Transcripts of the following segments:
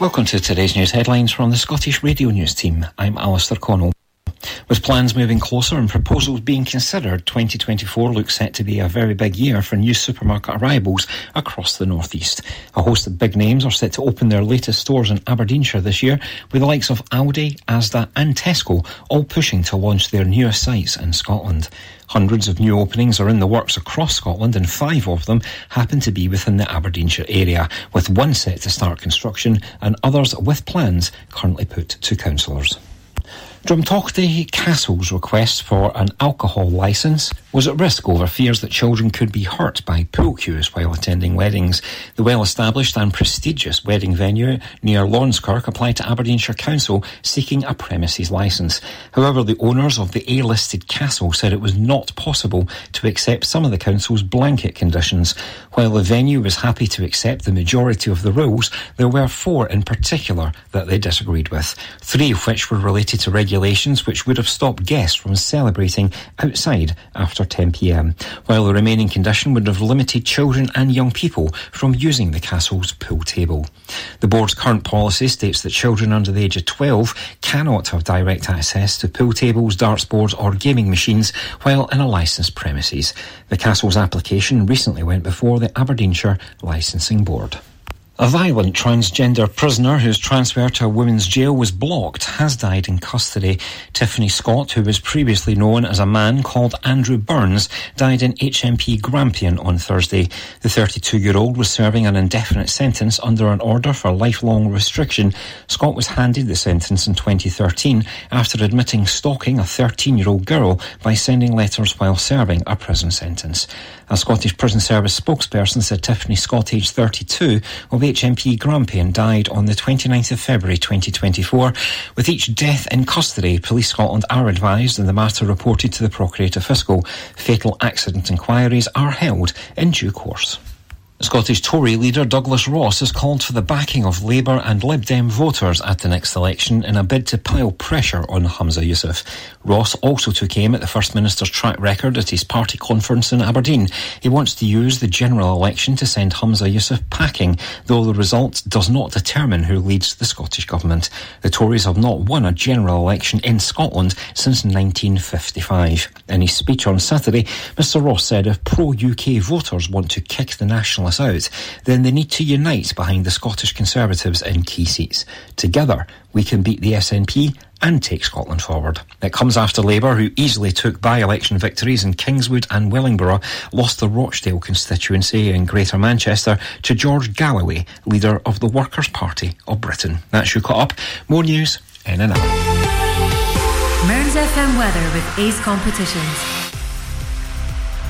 Welcome to today's news headlines from the Scottish Radio News team. I'm Alistair Connell. With plans moving closer and proposals being considered, 2024 looks set to be a very big year for new supermarket arrivals across the northeast. A host of big names are set to open their latest stores in Aberdeenshire this year, with the likes of Aldi, Asda, and Tesco all pushing to launch their newest sites in Scotland. Hundreds of new openings are in the works across Scotland, and five of them happen to be within the Aberdeenshire area, with one set to start construction and others with plans currently put to councillors. Drumtochty Castle's request for an alcohol licence was at risk over fears that children could be hurt by pool cues while attending weddings. The well-established and prestigious wedding venue near Laurencekirk applied to Aberdeenshire Council seeking a premises licence. However, the owners of the A-listed castle said it was not possible to accept some of the council's blanket conditions. While the venue was happy to accept the majority of the rules, there were four in particular that they disagreed with, three of which were related to regulations which would have stopped guests from celebrating outside after 10pm, while the remaining condition would have limited children and young people from using the castle's pool table. The board's current policy states that children under the age of 12 cannot have direct access to pool tables, darts boards or gaming machines while in a licensed premises. The castle's application recently went before the Aberdeenshire Licensing Board. A violent transgender prisoner whose transfer to a women's jail was blocked has died in custody. Tiffany Scott, who was previously known as a man called Andrew Burns, died in HMP Grampian on Thursday. The 32 year old was serving an indefinite sentence under an order for lifelong restriction. Scott was handed the sentence in 2013 after admitting stalking a 13 year old girl by sending letters while serving a prison sentence. A Scottish Prison Service spokesperson said Tiffany Scott, aged 32, of HMP Grampian, died on the 29th of February 2024. With each death in custody, Police Scotland are advised and the matter reported to the Procurator Fiscal. Fatal accident inquiries are held in due course. Scottish Tory leader Douglas Ross has called for the backing of Labour and Lib Dem voters at the next election in a bid to pile pressure on Humza Yousaf. Ross also took aim at the First Minister's track record at his party conference in Aberdeen. He wants to use the general election to send Humza Yousaf packing, though the result does not determine who leads the Scottish Government. The Tories have not won a general election in Scotland since 1955. In his speech on Saturday, Mr Ross said if pro-UK voters want to kick the Out, then they need to unite behind the Scottish Conservatives in key seats. Together, we can beat the SNP and take Scotland forward. It comes after Labour, who easily took by-election victories in Kingswood and Wellingborough, lost the Rochdale constituency in Greater Manchester to George Galloway, leader of the Workers' Party of Britain. That's you caught up. More news in an hour. Mearns FM weather with Ace Competitions.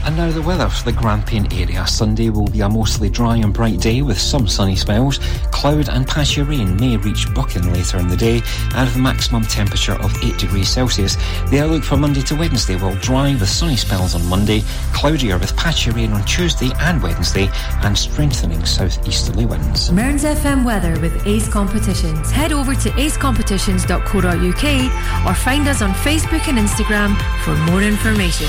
And now the weather for the Grampian area. Sunday will be a mostly dry and bright day with some sunny spells. Cloud and patchy rain may reach Buchan later in the day and have a maximum temperature of 8 degrees Celsius. The outlook for Monday to Wednesday will dry with sunny spells on Monday, cloudier with patchy rain on Tuesday and Wednesday, and strengthening southeasterly winds. Mearns FM weather with Ace Competitions. Head over to acecompetitions.co.uk or find us on Facebook and Instagram for more information.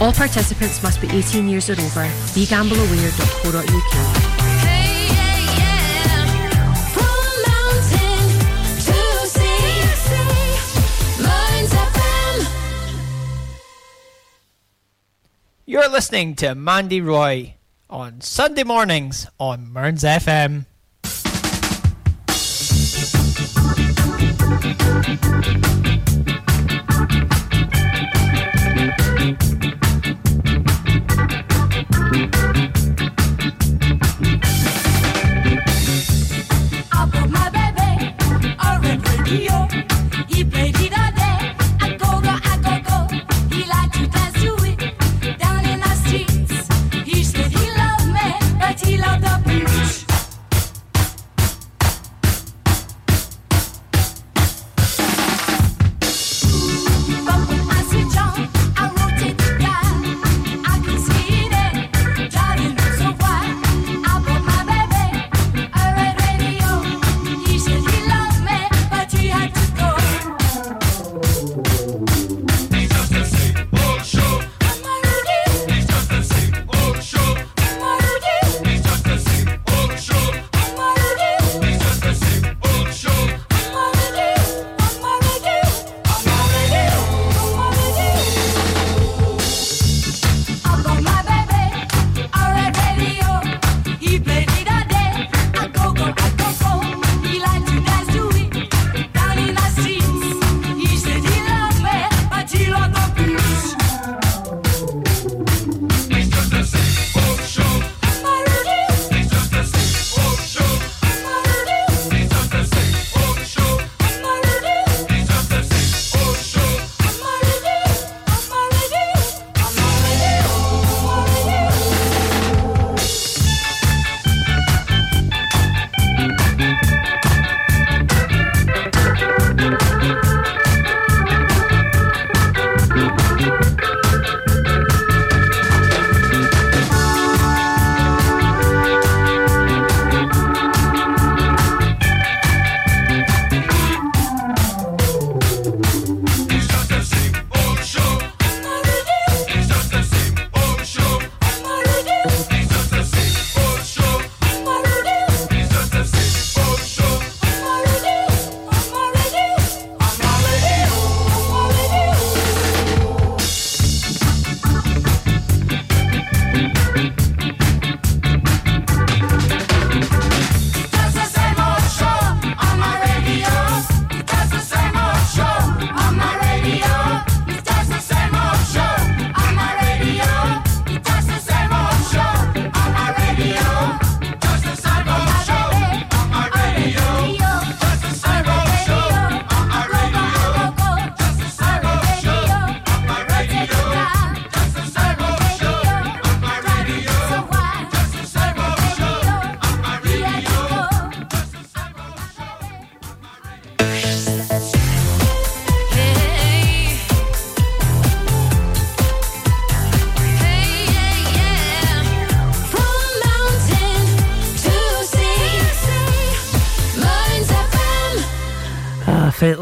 All participants must be 18 years or over. BeGambleAware.co.uk. You're listening to Mandy Roy on Sunday mornings on Mearns FM.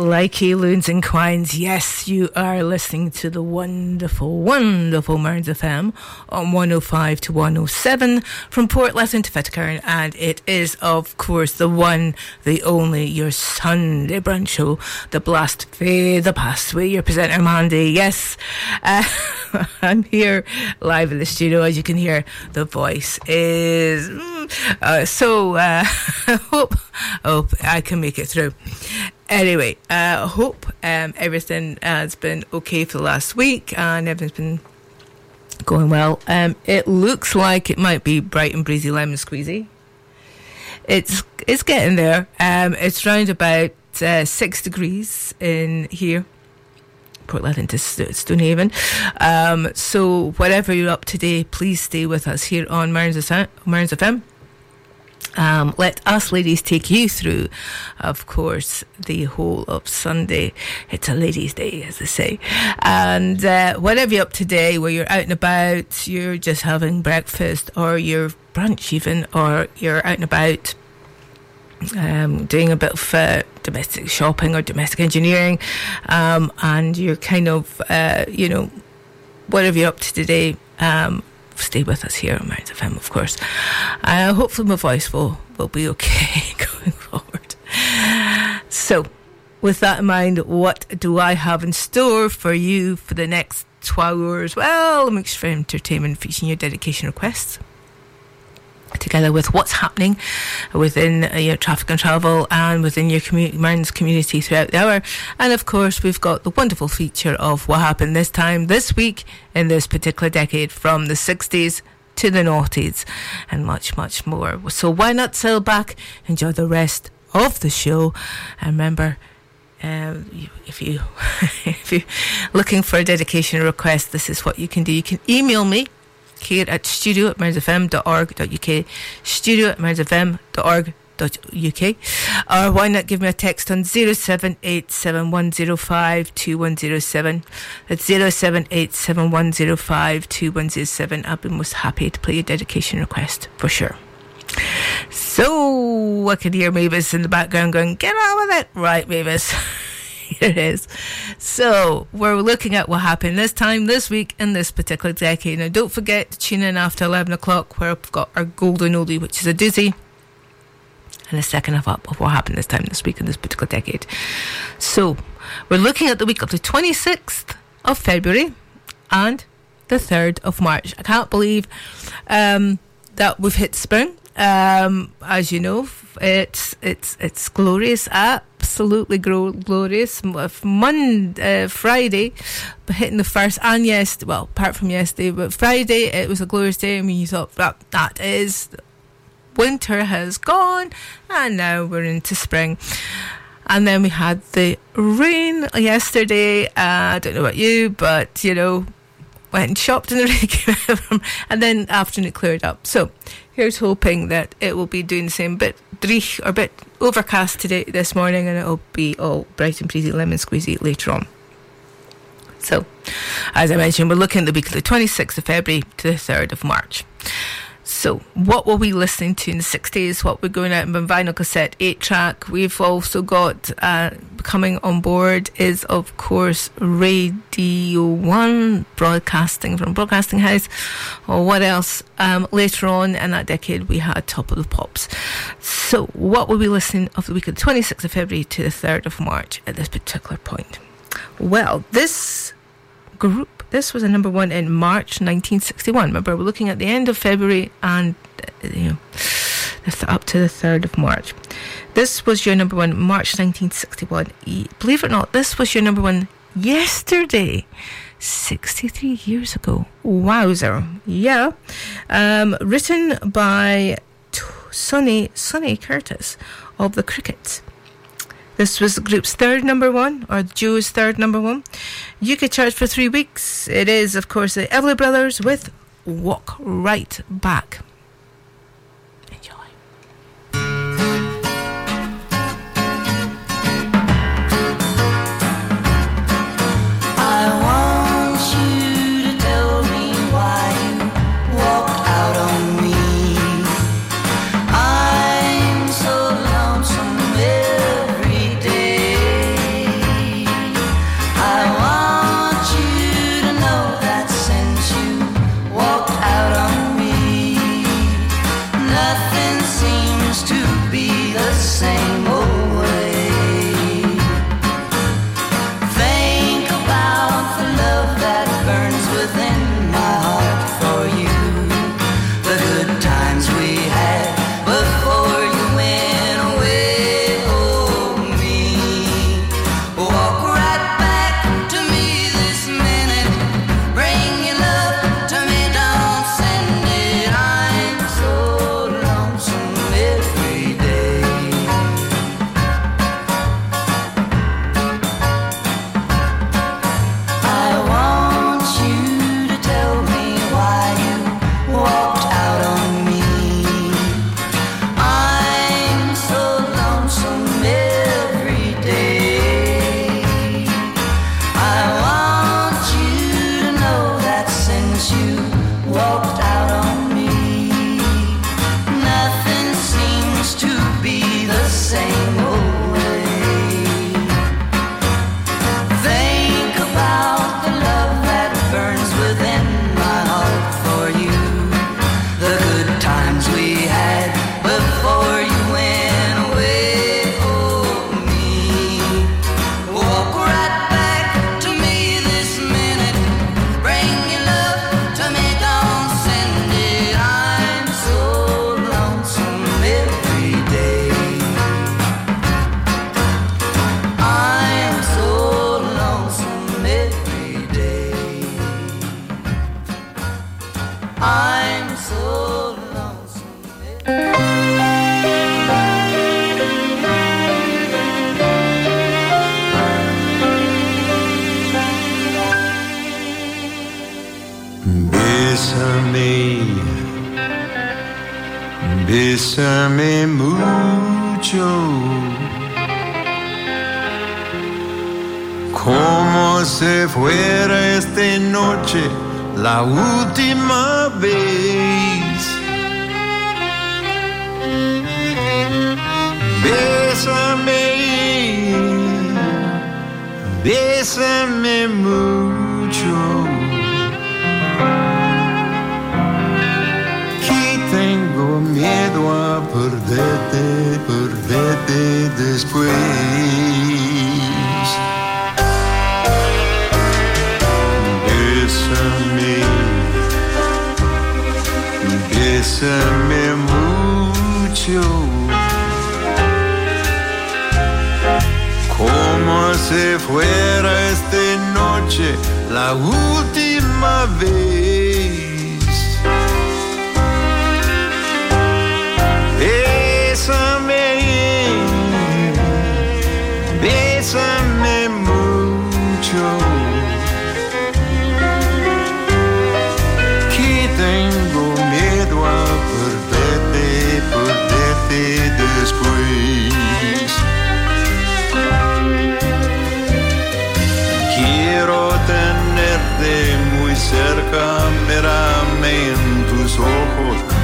It like loons and quines. Yes, you are listening to the wonderful, wonderful Mearns FM on 105 to 107 from Portlethen to Fitchburn. And it is, of course, the one, the only, your Sunday brunch show, The Blast Fae the Past with your presenter, Mandy. Yes, uh, I'm here live in the studio. As you can hear, the voice is. Mm, uh, so, uh, hope, hope I can make it through. Anyway, I uh, hope um, everything has been okay for the last week and everything's been going well. Um, it looks like it might be bright and breezy lemon squeezy. It's it's getting there. Um, it's round about uh, six degrees in here. Portlethen to Stonehaven. Um, so whatever you're up today, please stay with us here on Mearns FM. Um, let us ladies take you through, of course, the whole of Sunday. It's a ladies' day, as they say. And uh, whatever you're up today, where you're out and about, you're just having breakfast or your brunch even, or you're out and about um, doing a bit of uh, domestic shopping or domestic engineering, um, and you're kind of, uh, you know, whatever you're up to today, um, stay with us here on Mearns FM, of course. Uh, hopefully, my voice will, will be okay going forward. So, with that in mind, what do I have in store for you for the next 12 hours? Well, a mixture for entertainment featuring your dedication requests together with what's happening within uh, your traffic and travel and within your Mearns community throughout the hour. And of course, we've got the wonderful feature of what happened this time, this week, in this particular decade from the 60s to the noughties and much, much more. So why not sit back, enjoy the rest of the show, and remember, um, if you if you're looking for a dedication request, this is what you can do. You can email me here at studio at mearnsfm.org.uk, studio at mearnsfm.org.uk, or why not give me a text on 0787105207. That's 0787105207. I'll be most happy to play your dedication request for sure. So I can hear Mavis in the background going, get on with it. Right, Mavis. It is. So we're looking at what happened this time, this week, in this particular decade. Now, don't forget to tune in after 11 o'clock, where I've got our golden oldie, which is a doozy, and a second half up of what happened this time, this week, in this particular decade. So we're looking at the week of the 26th of February and the 3rd of March. I can't believe um, that we've hit spring. Um, as you know, it's it's it's glorious, absolutely glorious. Monday, uh, Friday, hitting the first and yes, well, apart from yesterday, but Friday it was a glorious day. Mean, you thought that that is winter has gone, and now we're into spring. And then we had the rain yesterday. Uh, I don't know about you, but you know, went and shopped in the rain, and then afternoon it cleared up. So here's hoping that it will be doing the same bit dreich or bit overcast today this morning and it'll be all bright and breezy lemon squeezy later on. So, as I mentioned, we're looking at the week of the 26th of February to the 3rd of March. So, what were we listening to in the 60s? What we're going out on vinyl cassette, 8 track. We've also got uh, coming on board is, of course, Radio 1 broadcasting from Broadcasting House. Or what else? Um, later on in that decade, we had Top of the Pops. So, what were we listening of the week of the 26th of February to the 3rd of March at this particular point? Well, this group this was a number one in March 1961. Remember, we're looking at the end of February and uh, you know up to the 3rd of March. This was your number one March 1961. Believe it or not, this was your number one yesterday. 63 years ago. Wowzer. Yeah. Um, written by Sonny, Sonny Curtis of the Crickets. This was the group's third number one, or the duo's third number one. UK chart for three weeks. It is, of course, the Everly Brothers with Walk Right Back. Bésame mucho. Como se fuera esta noche la última vez. Bésame, bésame mucho. miedo a perderte, perderte después. Bésame, bésame mucho. Como se fuera esta noche la última vez.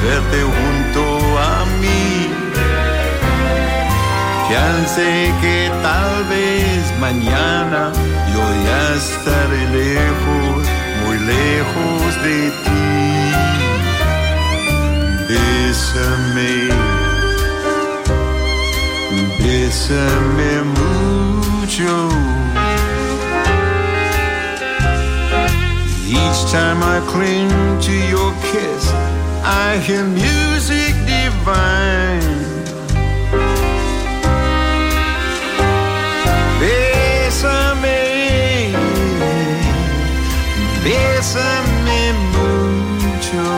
verte junto a mí. Ya sé que tal vez mañana yo ya estaré lejos, muy lejos de ti. Bésame, bésame mucho. Each time I cling to your kiss. I hear music divine. Bésame, bésame mucho.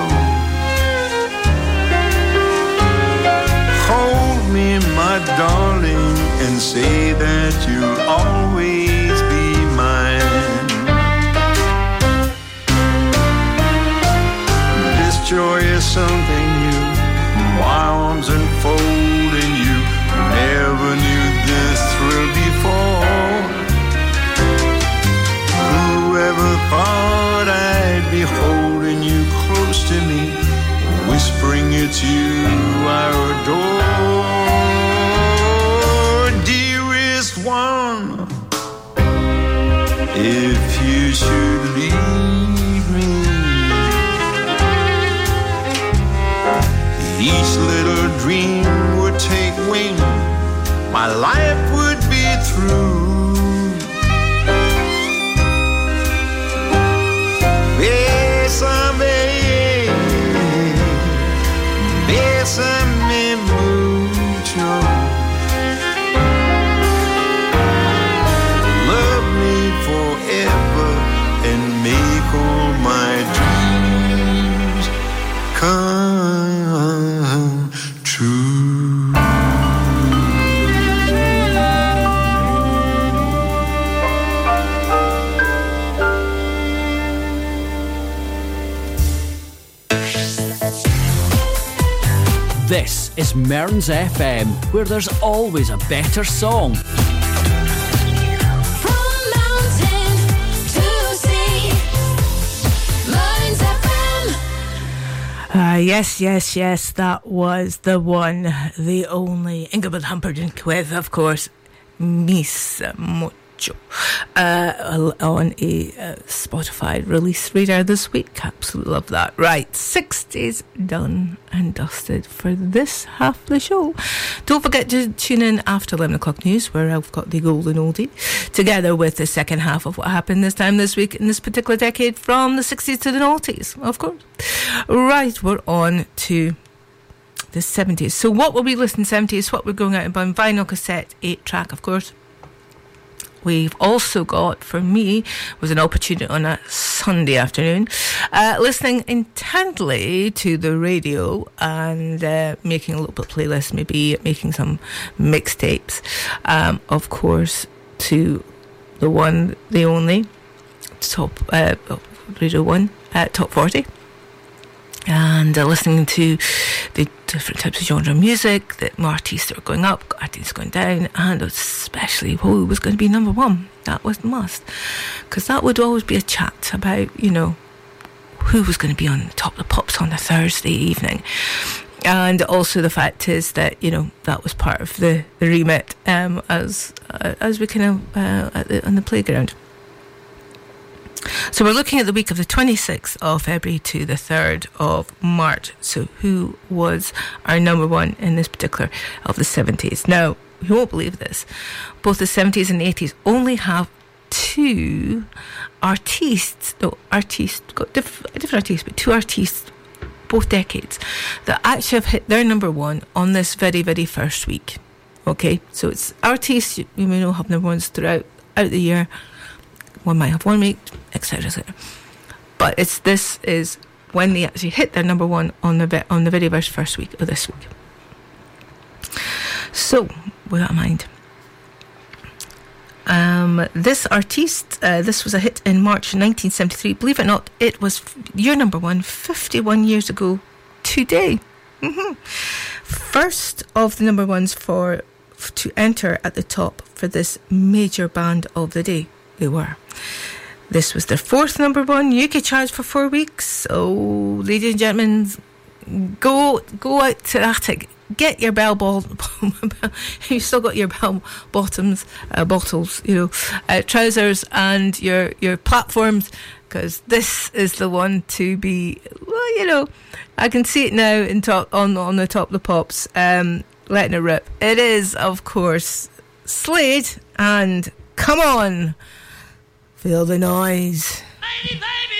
Hold me, my darling, and say that you'll always. you I adore, dearest one. If you should leave me, each little dream would take wing. My life It's Mearns FM, where there's always a better song. Uh, yes, yes, yes, that was the one, the only Engelbert Humperdinck with, of course, Miss Mot uh, on a uh, Spotify release radar this week. Absolutely love that. Right, 60s done and dusted for this half of the show. Don't forget to tune in after 11 o'clock news, where I've got the golden oldie, together with the second half of what happened this time this week in this particular decade from the 60s to the noughties, of course. Right, we're on to the 70s. So, what will we listen to 70s? What we're going out and buying vinyl cassette, 8 track, of course we've also got, for me, was an opportunity on a Sunday afternoon, uh, listening intently to the radio and uh, making a little bit of playlist, maybe making some mixtapes. Um, of course, to the one, the only top uh, radio one, uh, top 40 and uh, listening to the different types of genre music that more artists are going up, artists going down, and especially who was going to be number one. That was the must, because that would always be a chat about you know who was going to be on the top of the pops on a Thursday evening. And also the fact is that you know that was part of the, the remit um, as uh, as we kind of uh, the, on the playground. So we're looking at the week of the 26th of February to the 3rd of March. So who was our number one in this particular of the 70s? Now, you won't believe this. Both the 70s and the 80s only have two artists, no, artists, got diff- different artists, but two artists, both decades, that actually have hit their number one on this very, very first week. Okay, so it's artists you may know have number ones throughout out the year one might have one week, etc., etc. But it's this is when they actually hit their number one on the on the very first week of this week. So, with that in mind, um, this artiste, uh, this was a hit in March 1973. Believe it or not, it was your number one 51 years ago today. Mm-hmm. First of the number ones for to enter at the top for this major band of the day they were. This was their fourth number one UK chart for four weeks. So, ladies and gentlemen, go go out to the attic, get your bell ball. you still got your bell bottoms, uh, bottles, you know, uh, trousers, and your your platforms, because this is the one to be. Well, you know, I can see it now in top on on the top of the pops, um, letting it rip. It is, of course, Slade and come on. Feel the noise. Baby, baby,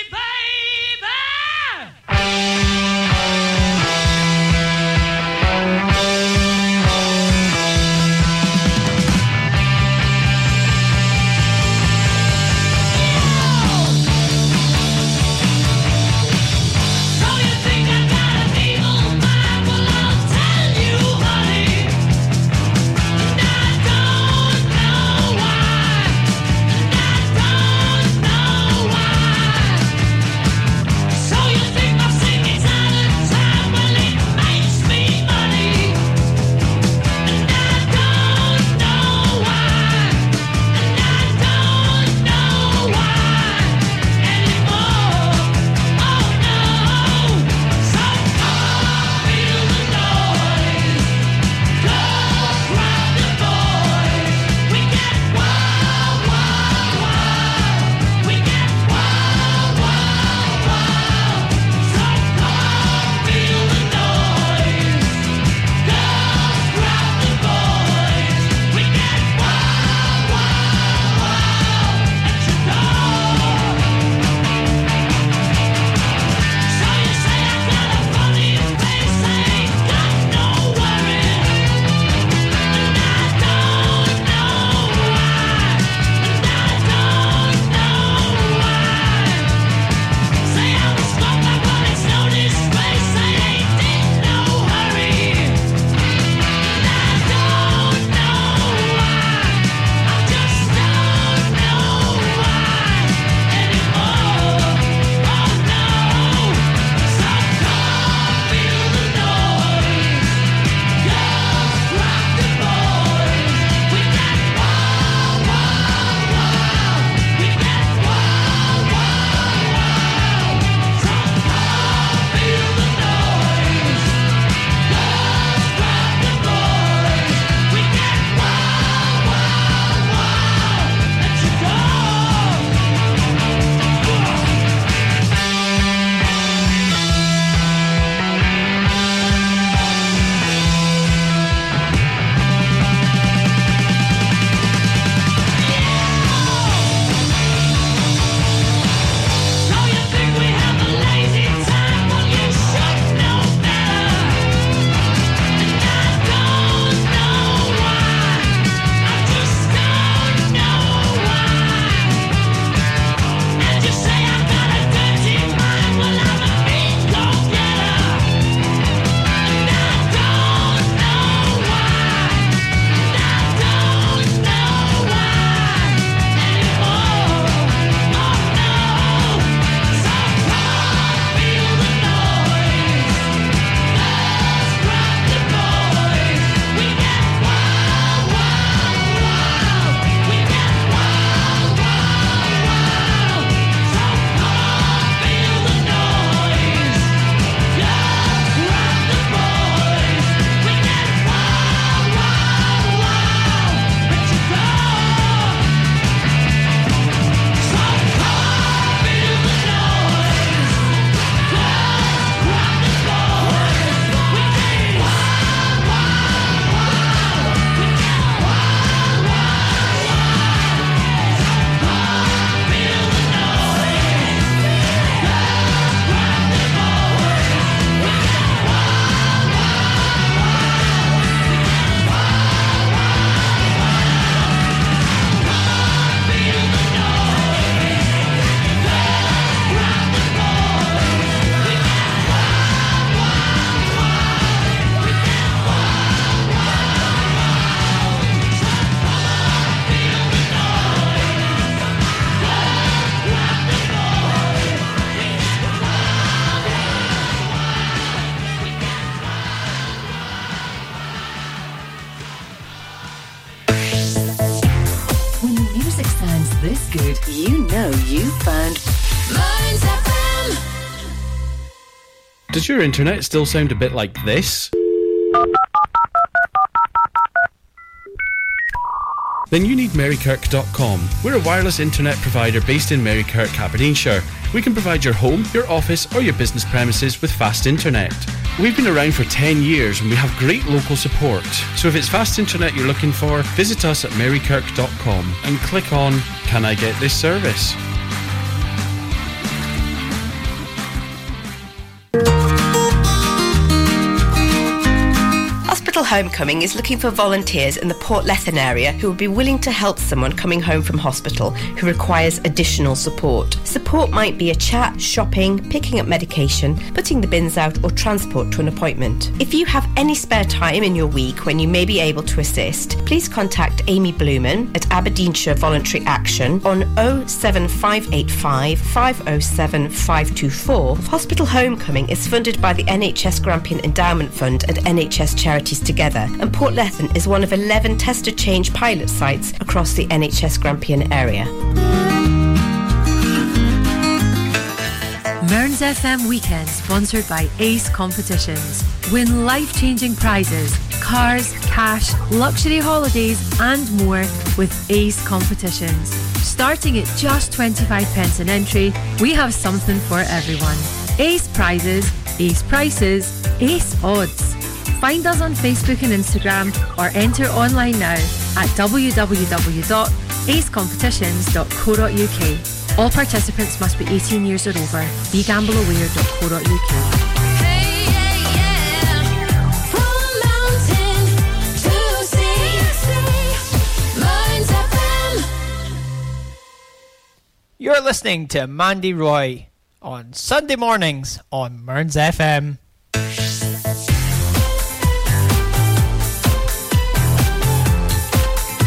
this good, you know you found Mearns FM. Does your internet still sound a bit like this? then you need Marykirk.com. We're a wireless internet provider based in Marykirk, Aberdeenshire. We can provide your home, your office, or your business premises with fast internet. We've been around for 10 years and we have great local support. So if it's fast internet you're looking for, visit us at marykirk.com and click on Can I get this service? Homecoming is looking for volunteers in the Port Portlethen area who would be willing to help someone coming home from hospital who requires additional support. Support might be a chat, shopping, picking up medication, putting the bins out, or transport to an appointment. If you have any spare time in your week when you may be able to assist, please contact Amy Blumen at Aberdeenshire Voluntary Action on 07585 507 524. Hospital Homecoming is funded by the NHS Grampian Endowment Fund and NHS Charities Together, and Portlethen is one of 11 tester change pilot sites across the NHS Grampian area. Mearns FM Weekend, sponsored by Ace Competitions. Win life changing prizes, cars, cash, luxury holidays, and more with Ace Competitions. Starting at just 25 pence an entry, we have something for everyone. Ace prizes, ace prices, ace odds. Find us on Facebook and Instagram or enter online now at www.acecompetitions.co.uk. All participants must be 18 years or over. BeGambleAware.co.uk. You're listening to Mandy Roy on Sunday mornings on Mearns FM.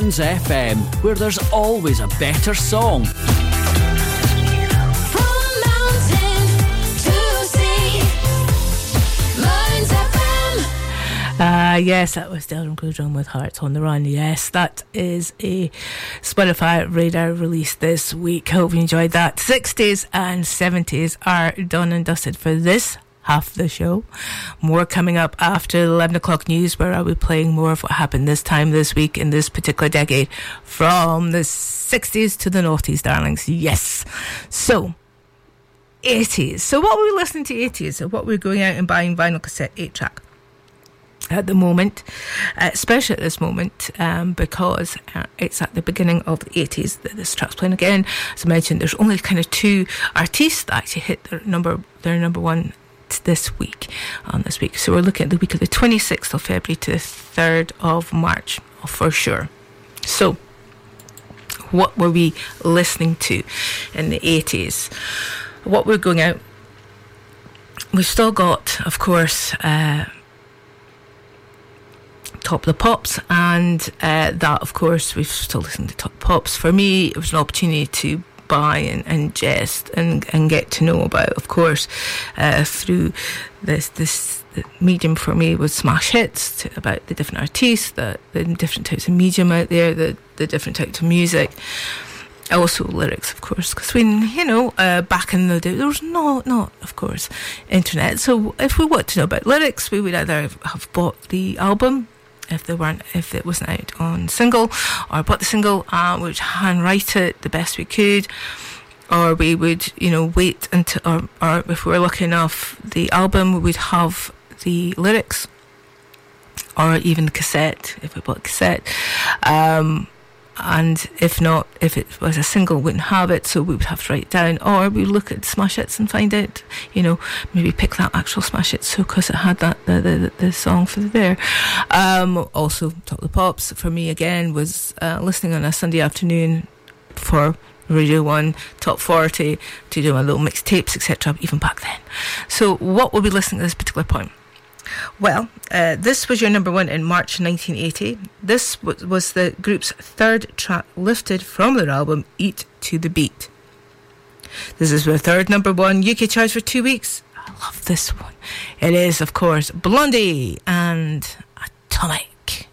Is Mearns FM, where there's always a better song. Uh, yes, that was Delroy Gudrun with Hearts on the Run. Yes, that is a Spotify radar release this week. Hope you enjoyed that. 60s and 70s are done and dusted for this half the show. More coming up after 11 o'clock news, where I'll be playing more of what happened this time this week in this particular decade from the 60s to the noughties, darlings. Yes. So, 80s. So, what were we listening to 80s? So, what were we going out and buying vinyl cassette 8 track? at the moment, uh, especially at this moment, um, because uh, it's at the beginning of the 80s that this track's playing again. As I mentioned, there's only kind of two artists that actually hit their number, their number one this week, on this week. So we're looking at the week of the 26th of February to the 3rd of March, for sure. So, what were we listening to in the 80s? What we're going out? We've still got, of course, uh, Top the Pops, and uh, that, of course, we've still listened to Top Pops. For me, it was an opportunity to buy and, and jest and, and get to know about, of course, uh, through this this medium for me was smash hits about the different artists, the, the different types of medium out there, the, the different types of music also lyrics, of course, because when you know uh, back in the day there was no, not of course, internet. So if we want to know about lyrics, we would either have bought the album if they weren't if it wasn't out on single or bought the single uh, we would handwrite it the best we could or we would you know wait until or, or if we were lucky enough the album would have the lyrics or even the cassette if we bought cassette. Um, and if not, if it was a single, wouldn't have it, so we would have to write it down, or we look at smash hits and find out, you know, maybe pick that actual smash hit, so because it had that the, the the song for there. Um, also, top the pops for me again was uh, listening on a Sunday afternoon for Radio 1 Top 40 to do my little mixtapes, etc., even back then. So, what will we listening at this particular point? Well, uh, this was your number one in March 1980. This w- was the group's third track lifted from their album Eat to the Beat. This is their third number one UK chart for two weeks. I love this one. It is, of course, Blondie and Atomic.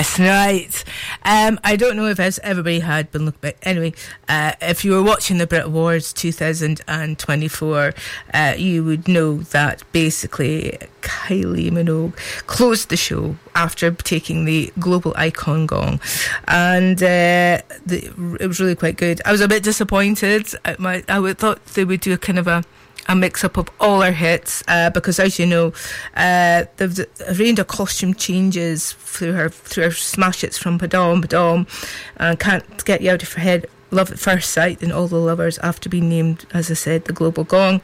Yes, right. Um, I don't know if everybody had been looking, but anyway, uh, if you were watching the Brit Awards 2024, uh, you would know that basically Kylie Minogue closed the show after taking the Global Icon Gong, and uh, the, it was really quite good. I was a bit disappointed. I, my, I would, thought they would do a kind of a a mix up of all her hits uh, because, as you know, uh, there's a range of costume changes through her through her smash hits from Padam Padam and Can't Get You Out of Her Head, Love at First Sight, and All the Lovers after being named, as I said, the Global Gong.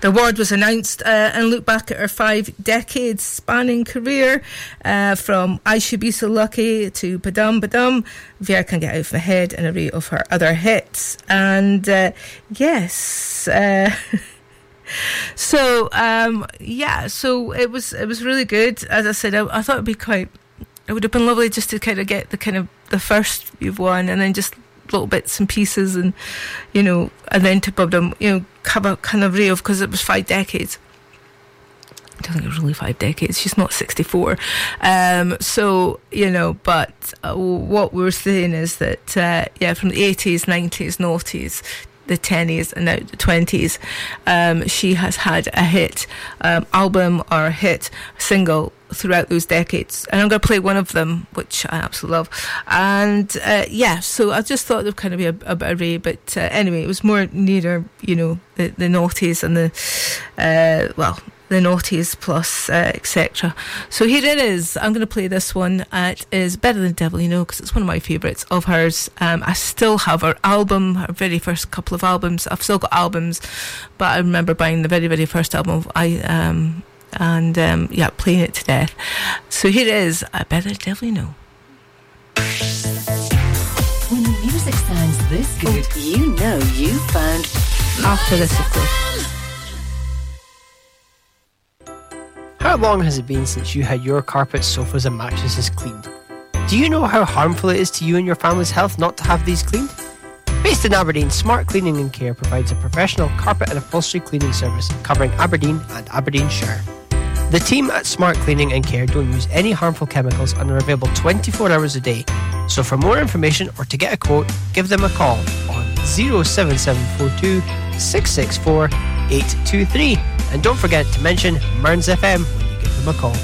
The award was announced uh, and looked back at her five decades spanning career uh, from I Should Be So Lucky to Padam Padam, Vere Can Get Out of My Head, and a array of her other hits. And uh, yes. Uh, so um, yeah, so it was it was really good. As I said, I, I thought it'd be quite. It would have been lovely just to kind of get the kind of the first you've won, and then just little bits and pieces, and you know, and then to put them, you know, a kind of of because it was five decades. I don't think it was really five decades. She's not 64. Um, so, you know, but uh, what we're saying is that, uh, yeah, from the 80s, 90s, noughties, the 10s and now the 20s, um, she has had a hit um, album or a hit single throughout those decades. And I'm going to play one of them, which I absolutely love. And uh, yeah, so I just thought it would kind of be a, a bit array. But uh, anyway, it was more nearer, you know, the, the noughties and the, uh, well, the noughties plus uh, etc. So here it is. I'm going to play this one. It is Better the Devil You Know because it's one of my favourites of hers. Um, I still have her album, her very first couple of albums. I've still got albums, but I remember buying the very, very first album. I um, and um, yeah, playing it to death. So here it is. I better definitely know. When the music sounds this good, you know you found after this, of course. How long has it been since you had your carpets, sofas, and mattresses cleaned? Do you know how harmful it is to you and your family's health not to have these cleaned? Based in Aberdeen, Smart Cleaning and Care provides a professional carpet and upholstery cleaning service covering Aberdeen and Aberdeenshire. The team at Smart Cleaning and Care don't use any harmful chemicals and are available 24 hours a day. So for more information or to get a quote, give them a call on 07742 664 823. And don't forget to mention Mearns FM when you give them a call.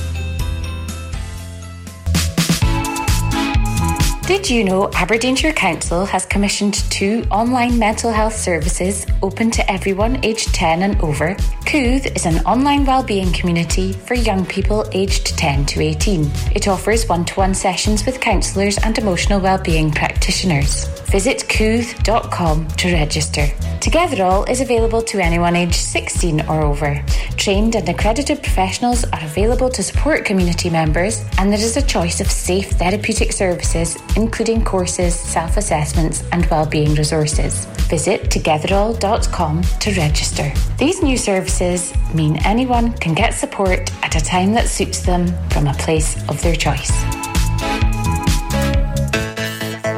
Did you know Aberdeenshire Council has commissioned two online mental health services open to everyone aged 10 and over? Kooth is an online wellbeing community for young people aged 10 to 18. It offers one to one sessions with counsellors and emotional wellbeing practitioners. Visit kooth.com to register. Togetherall is available to anyone aged 16 or over. Trained and accredited professionals are available to support community members, and there is a choice of safe therapeutic services, including courses, self assessments, and wellbeing resources. Visit togetherall.com to register. These new services mean anyone can get support at a time that suits them from a place of their choice.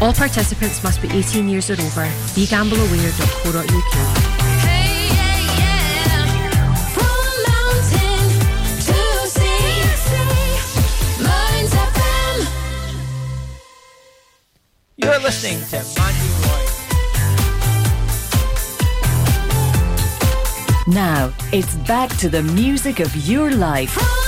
All participants must be 18 years or over. BeGambleAware.co.uk. You're listening to Mandy Roy. Now, it's back to the music of your life.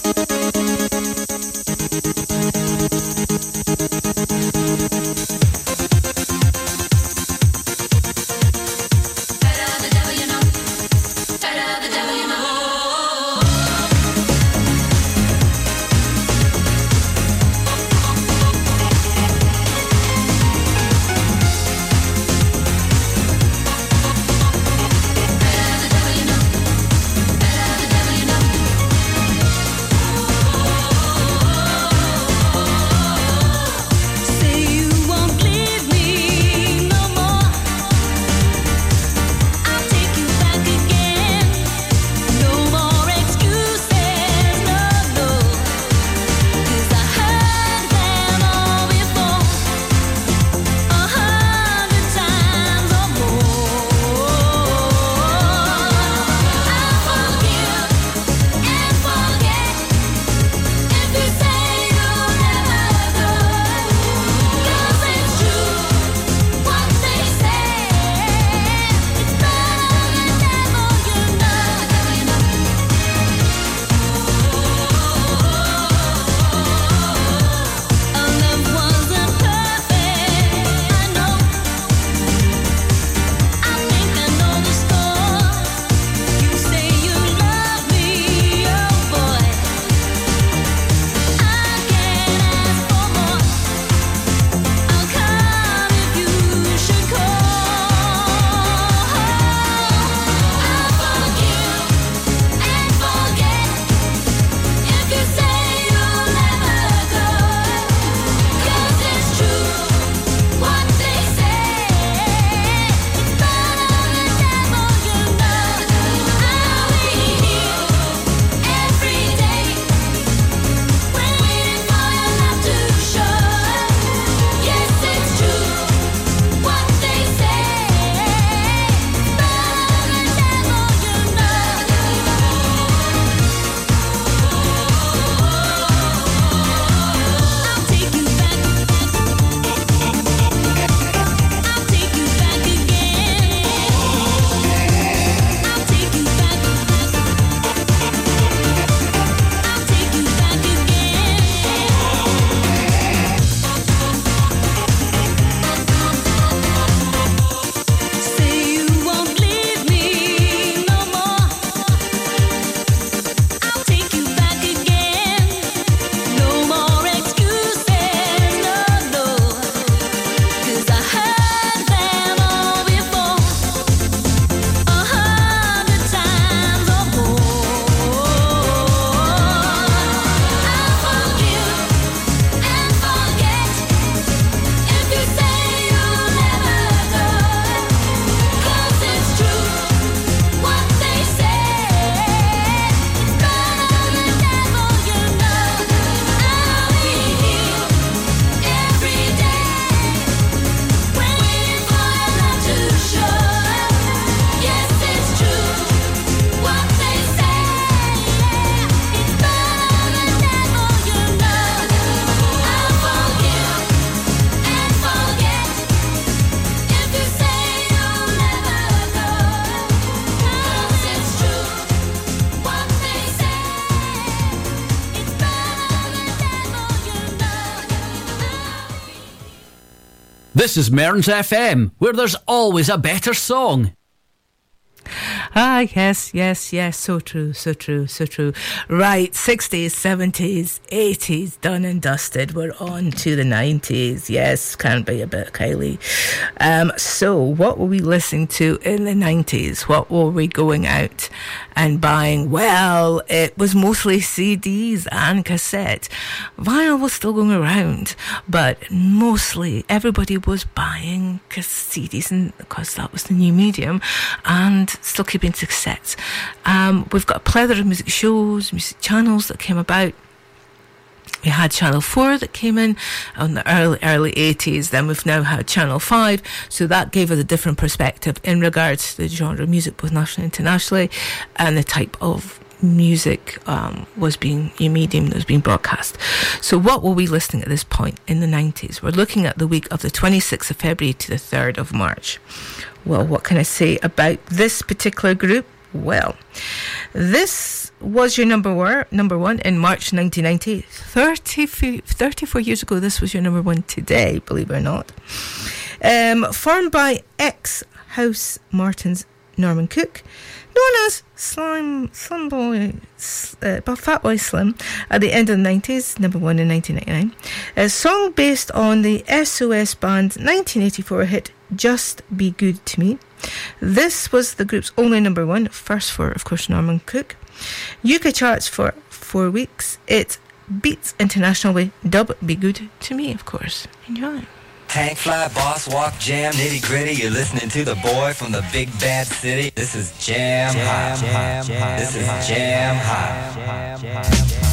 This is Mearns FM, where there's always a better song. Ah, yes, yes, yes. So true, so true, so true. Right, 60s, 70s, 80s, done and dusted. We're on to the 90s. Yes, can be a bit, Kylie. Um, so, what were we listening to in the 90s? What were we going out and buying? Well, it was mostly CDs and cassette. Vinyl was still going around, but mostly everybody was buying CDs and because that was the new medium and still keeping success. Um, we've got a plethora of music shows, music channels that came about. We had Channel 4 that came in in the early, early 80s. Then we've now had Channel 5. So that gave us a different perspective in regards to the genre of music, both nationally and internationally, and the type of music um, was being a medium that was being broadcast. So, what were we listening at this point in the 90s? We're looking at the week of the 26th of February to the 3rd of March. Well, what can I say about this particular group? Well, this was your number one, number one in March 1990. 30, 34 years ago, this was your number one today, believe it or not. Um, formed by ex Housemartins Norman Cook, known as Slime, Slim Boy, uh, Fatboy Slim, at the end of the 90s, number one in 1999. A song based on the SOS band's 1984 hit Just Be Good to Me. This was the group's only number one, first for, of course, Norman Cook. UK charts for four weeks. It beats internationally. Dub Be Good to Me, of course. Enjoy. Tank fly, boss walk, jam, nitty gritty. You're listening to the boy from the big bad city. This is Jam, jam Hot. Jam, jam, this is Jam Hot. jam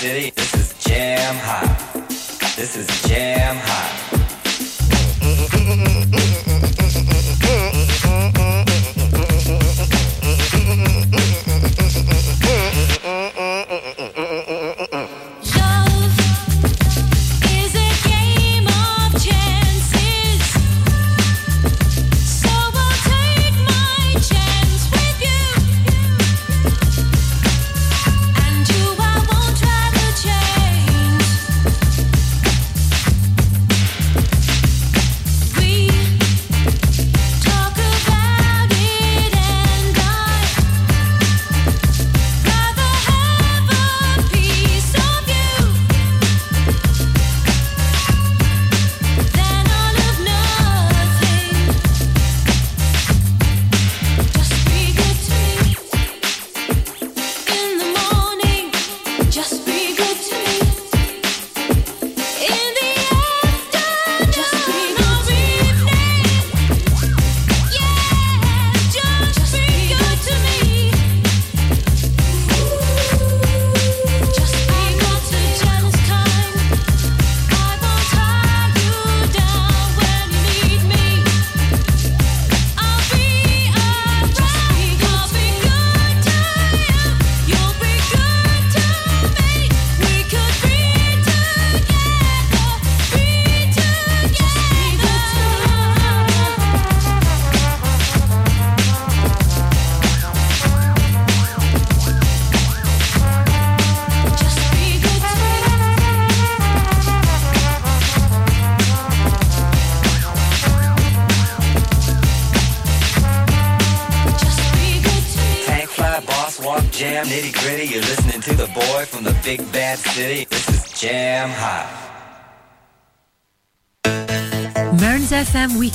Did he?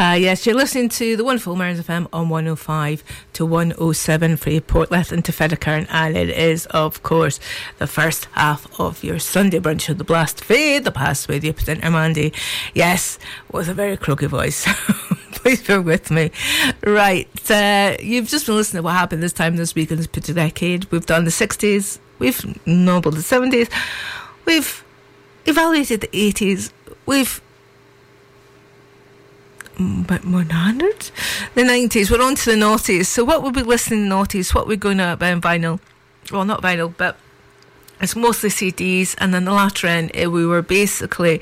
Uh, yes, you're listening to the wonderful Mearns FM on 105 to 107 for your Portlethen to Fettercairn, and it is, of course, the first half of your Sunday brunch of the Blast Fae, the past with you, presenter Mandy. Yes, with a very croaky voice. Please bear with me. Right, uh, you've just been listening to what happened this time this week in this particular decade. We've done the 60s, we've nobled the 70s, we've evaluated the 80s, we've bit more hundreds. The nineties. We're on to the noughties. So what we'll be listening to noughties, what we're going to about vinyl. Well not vinyl, but it's mostly CDs and then the latter end eh, we were basically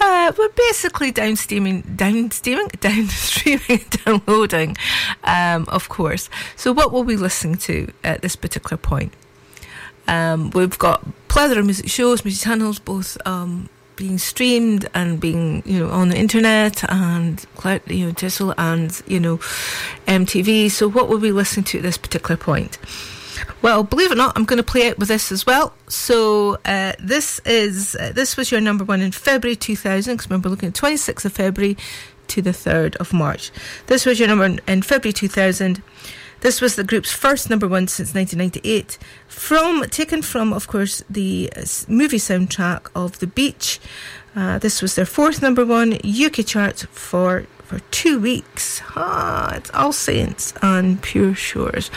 uh, we're basically down steaming down steaming down streaming downloading um, of course so what will we listening to at this particular point um, we've got plethora of music shows music channels both um, being streamed and being you know on the internet and you know digital and you know MTV. So what will we listen to at this particular point? Well, believe it or not, I'm going to play it with this as well. So uh, this is uh, this was your number one in February 2000. Because remember, looking at 26th of February to the 3rd of March. This was your number in February 2000. This was the group's first number one since 1998, from taken from, of course, the uh, movie soundtrack of The Beach. Uh, this was their fourth number one UK chart for for two weeks. Ah, it's All Saints and Pure Shores.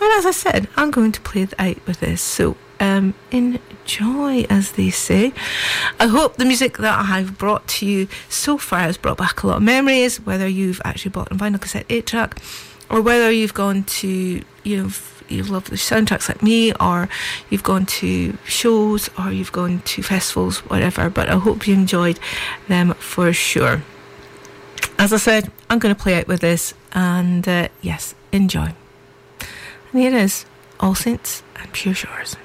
And as I said, I'm going to play it out with this. So um, enjoy, as they say. I hope the music that I have brought to you so far has brought back a lot of memories, whether you've actually bought a vinyl cassette 8 track or whether you've gone to, you know, you love the soundtracks like me, or you've gone to shows, or you've gone to festivals, whatever. But I hope you enjoyed them for sure. As I said, I'm going to play out with this, and uh, yes, enjoy. And here it is All Saints and Pure Shores.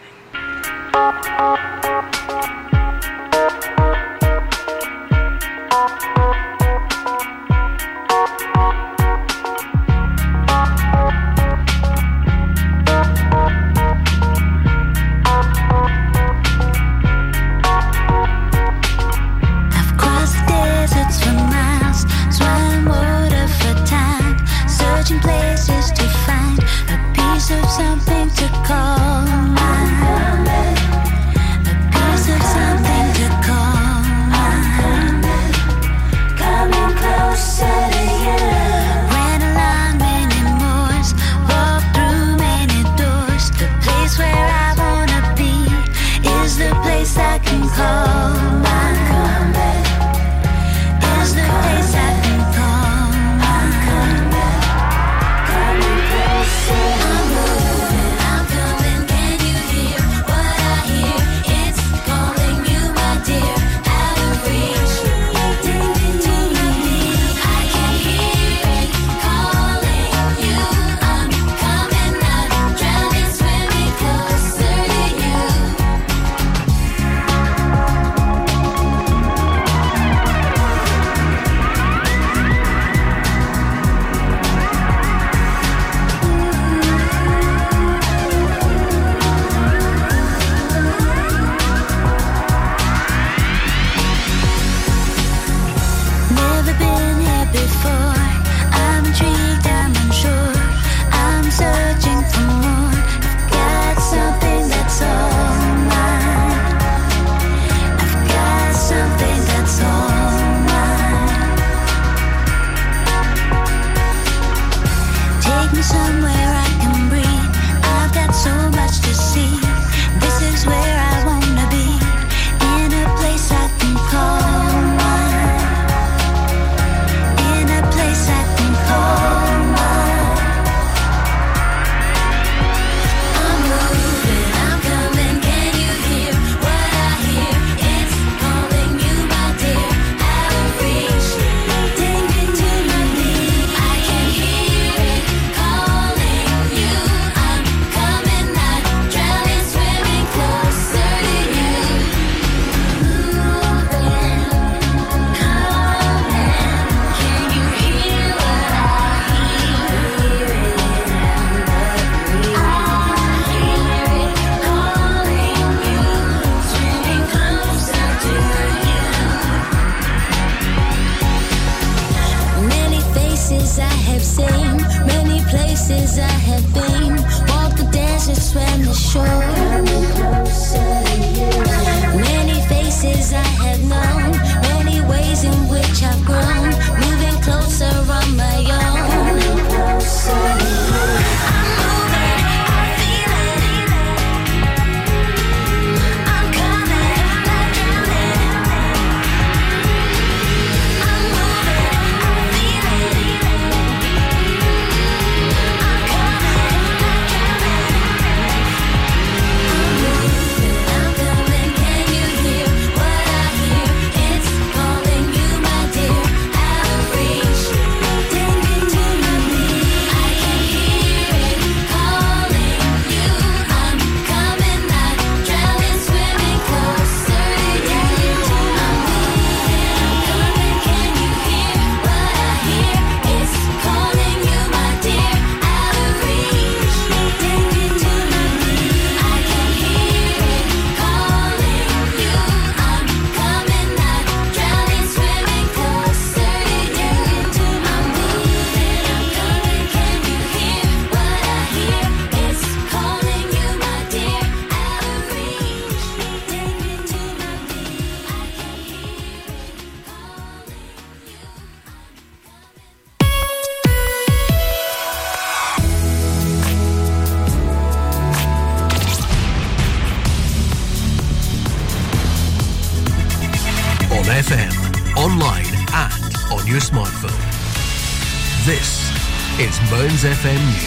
FM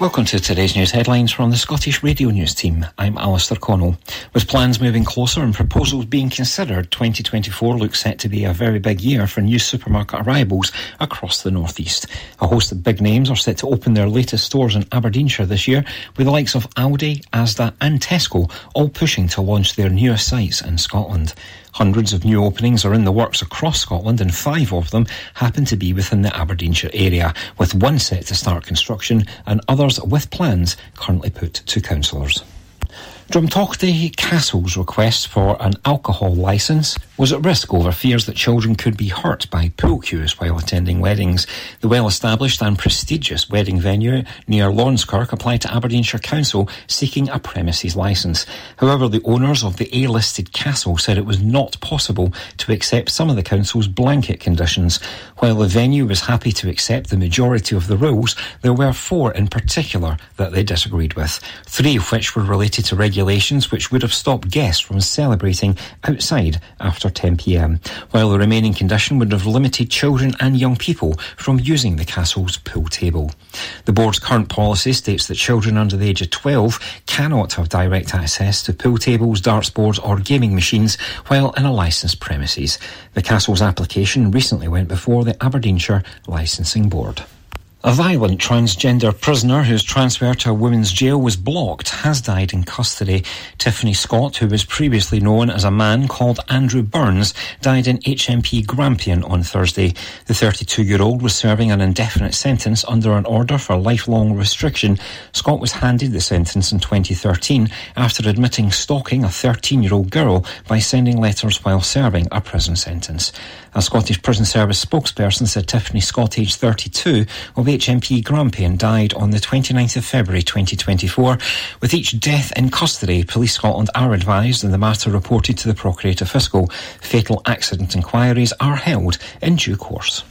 Welcome to today's news headlines from the Scottish Radio News team. I'm Alistair Connell. With plans moving closer and proposals being considered, 2024 looks set to be a very big year for new supermarket arrivals across the northeast. A host of big names are set to open their latest stores in Aberdeenshire this year, with the likes of Aldi, Asda, and Tesco all pushing to launch their newest sites in Scotland. Hundreds of new openings are in the works across Scotland, and five of them happen to be within the Aberdeenshire area, with one set to start construction and others with plans currently put to councillors. Drumtochty Castle's request for an alcohol licence was at risk over fears that children could be hurt by pool cues while attending weddings. The well-established and prestigious wedding venue near Laurencekirk applied to Aberdeenshire Council seeking a premises licence. However, the owners of the A-listed castle said it was not possible to accept some of the council's blanket conditions. While the venue was happy to accept the majority of the rules, there were four in particular that they disagreed with, three of which were related to regulations which would have stopped guests from celebrating outside after after 10 pm, while the remaining condition would have limited children and young people from using the castle's pool table. The board's current policy states that children under the age of 12 cannot have direct access to pool tables, darts boards, or gaming machines while in a licensed premises. The castle's application recently went before the Aberdeenshire Licensing Board. A violent transgender prisoner whose transfer to a women's jail was blocked has died in custody. Tiffany Scott, who was previously known as a man called Andrew Burns, died in HMP Grampian on Thursday. The 32-year-old was serving an indefinite sentence under an order for lifelong restriction. Scott was handed the sentence in 2013 after admitting stalking a 13-year-old girl by sending letters while serving a prison sentence. A Scottish Prison Service spokesperson said Tiffany Scott, aged 32, of HMP Grampian, died on the 29th of February 2024. With each death in custody, Police Scotland are advised and the matter reported to the Procurator Fiscal. Fatal accident inquiries are held in due course.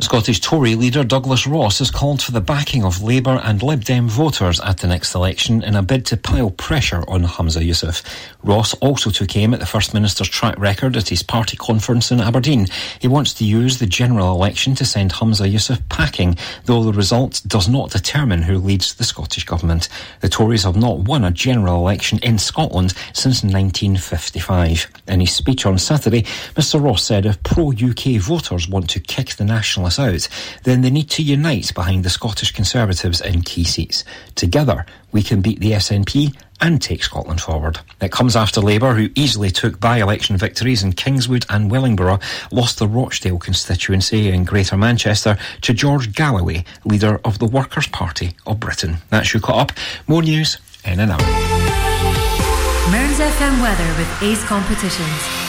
Scottish Tory leader Douglas Ross has called for the backing of Labour and Lib Dem voters at the next election in a bid to pile pressure on Humza Yousaf. Ross also took aim at the First Minister's track record at his party conference in Aberdeen. He wants to use the general election to send Humza Yousaf packing, though the result does not determine who leads the Scottish Government. The Tories have not won a general election in Scotland since 1955. In his speech on Saturday, Mr Ross said if pro-UK voters want to kick the National out, then they need to unite behind the Scottish Conservatives in key seats. Together, we can beat the SNP and take Scotland forward. It comes after Labour, who easily took by-election victories in Kingswood and Wellingborough, lost the Rochdale constituency in Greater Manchester to George Galloway, leader of the Workers' Party of Britain. That's you caught up. More news in an hour. Mearns FM weather with Ace Competitions.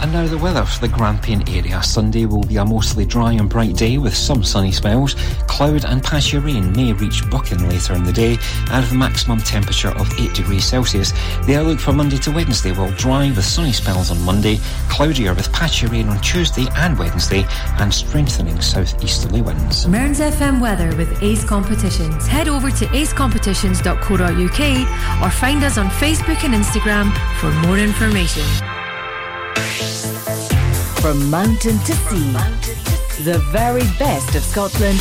And now the weather for the Grampian area. Sunday will be a mostly dry and bright day with some sunny spells. Cloud and patchy rain may reach Buchan later in the day and with a maximum temperature of 8 degrees Celsius. The outlook for Monday to Wednesday will dry with sunny spells on Monday, cloudier with patchy rain on Tuesday and Wednesday, and strengthening southeasterly winds. Mearns FM weather with Ace Competitions. Head over to acecompetitions.co.uk or find us on Facebook and Instagram for more information. From mountain to sea, the very best of Scotland.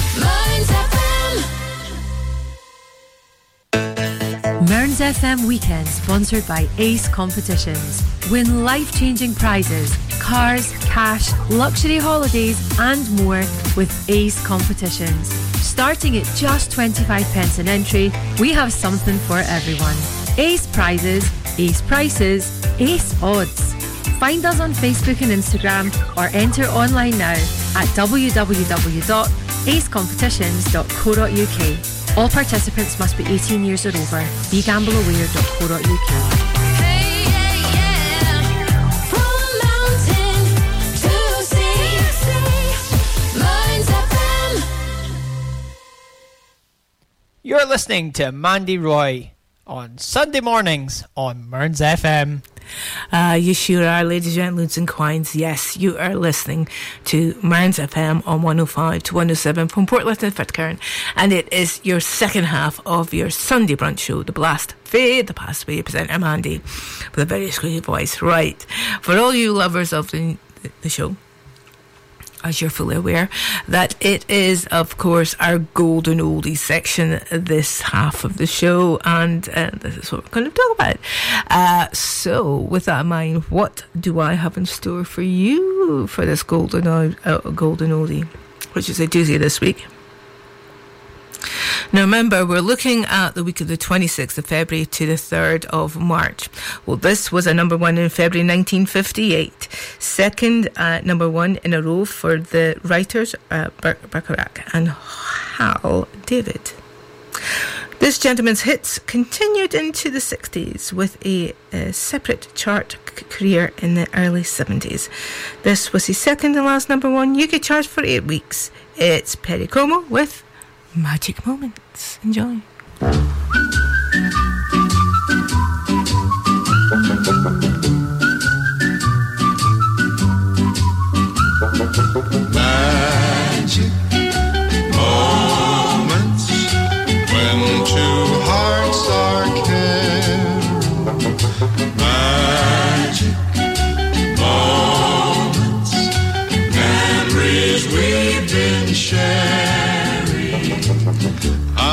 Mearns FM Weekend, sponsored by Ace Competitions. Win life changing prizes, cars, cash, luxury holidays, and more with Ace Competitions. Starting at just 25 pence an entry, we have something for everyone. Ace prizes, ace prices, ace odds. Find us on Facebook and Instagram or enter online now at www.acecompetitions.co.uk. All participants must be 18 years or over. BeGambleAware.co.uk. You're listening to Mandy Roy on Sunday mornings on Mearns FM. Uh, are, ladies and gentlemen and queens. Yes, you are listening to Mearns FM on 105 to 107 from Portlethen and Fettercairn. And it is your second half of your Sunday brunch show, The Blast Fae the Past way presenter Mandy with a very squeaky voice. Right. For all you lovers of the, the show, as you're fully aware, that it is, of course, our golden oldie section this half of the show, and uh, this is what we're going to talk about. Uh, so, with that in mind, what do I have in store for you for this golden uh, golden oldie, which is a doozy this week? Now, remember, we're looking at the week of the 26th of February to the 3rd of March. Well, this was a number one in February 1958, second uh, number one in a row for the writers uh, Bacharach and Hal David. This gentleman's hits continued into the 60s with a, a separate chart c- career in the early 70s. This was his second and last number one UK chart for eight weeks. It's Perry Como with Magic Moments. Enjoy. Magic moments when two hearts are. Magic moments, memories we've been sharing.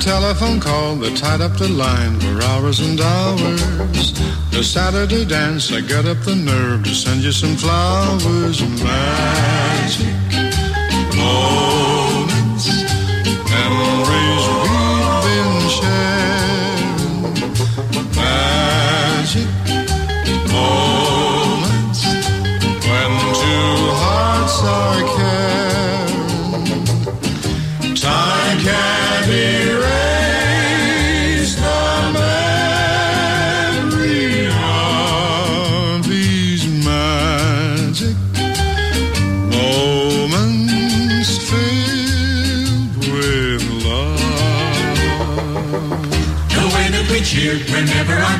Telephone call that tied up the line for hours and hours. The Saturday dance, I got up the nerve to send you some flowers. Magic moments,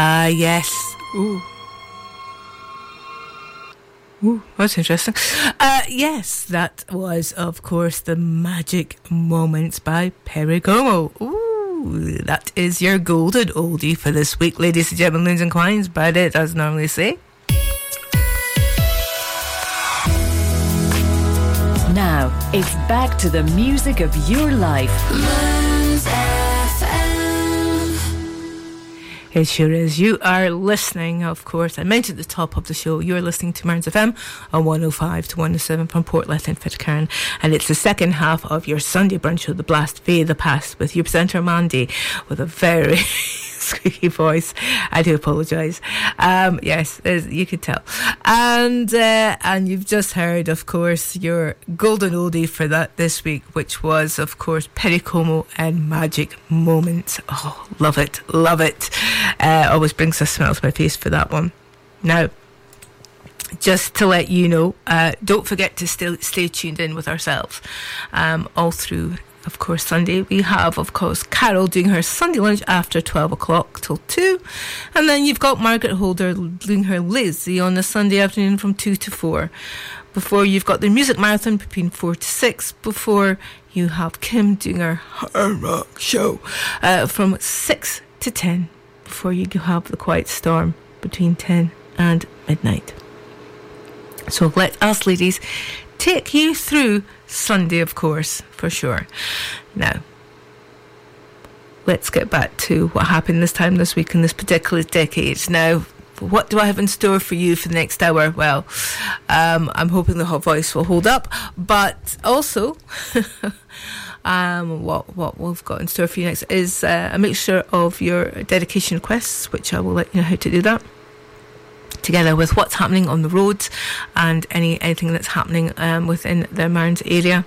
Ah, yes. Ooh. Ooh, that's interesting. Uh, yes, that was, of course, the Magic Moments by Perry Como. Ooh, that is your golden oldie for this week, ladies and gentlemen, loons and quines, but it does normally say. Now, it's back to the music of your life. It sure is. You are listening, of course. I mentioned at the top of the show, you're listening to Mearns FM on 105 to 107 from Portlethen and Fettercairn. And it's the second half of your Sunday brunch show, The Blast Fae the Past, with your presenter Mandy, with a very squeaky voice. I do apologise. Um, yes, you could tell. And uh, and you've just heard, of course, your golden oldie for that this week, which was, of course, Perry Como and Magic Moments. Oh, love it, love it. Uh, always brings a smile to my face for that one. Now, just to let you know, uh, don't forget to still stay tuned in with ourselves um, all through of course, Sunday. We have, of course, Carol doing her Sunday lunch after 12 o'clock till 2. And then you've got Margaret Holder doing her Lizzie on a Sunday afternoon from 2 to 4. Before you've got the music marathon between 4 to 6. Before you have Kim doing her rock show uh, from 6 to 10. Before you have the Quiet Storm between 10 and midnight. So let us, ladies, take you through Sunday, of course, for sure. Now, let's get back to what happened this time this week in this particular decade. Now, what do I have in store for you for the next hour? Well, um, I'm hoping the hot voice will hold up, but also. um, what what we've got in store for you next is uh, a mixture of your dedication requests, which I will let you know how to do that together with what's happening on the roads and any anything that's happening um, within the Mearns area,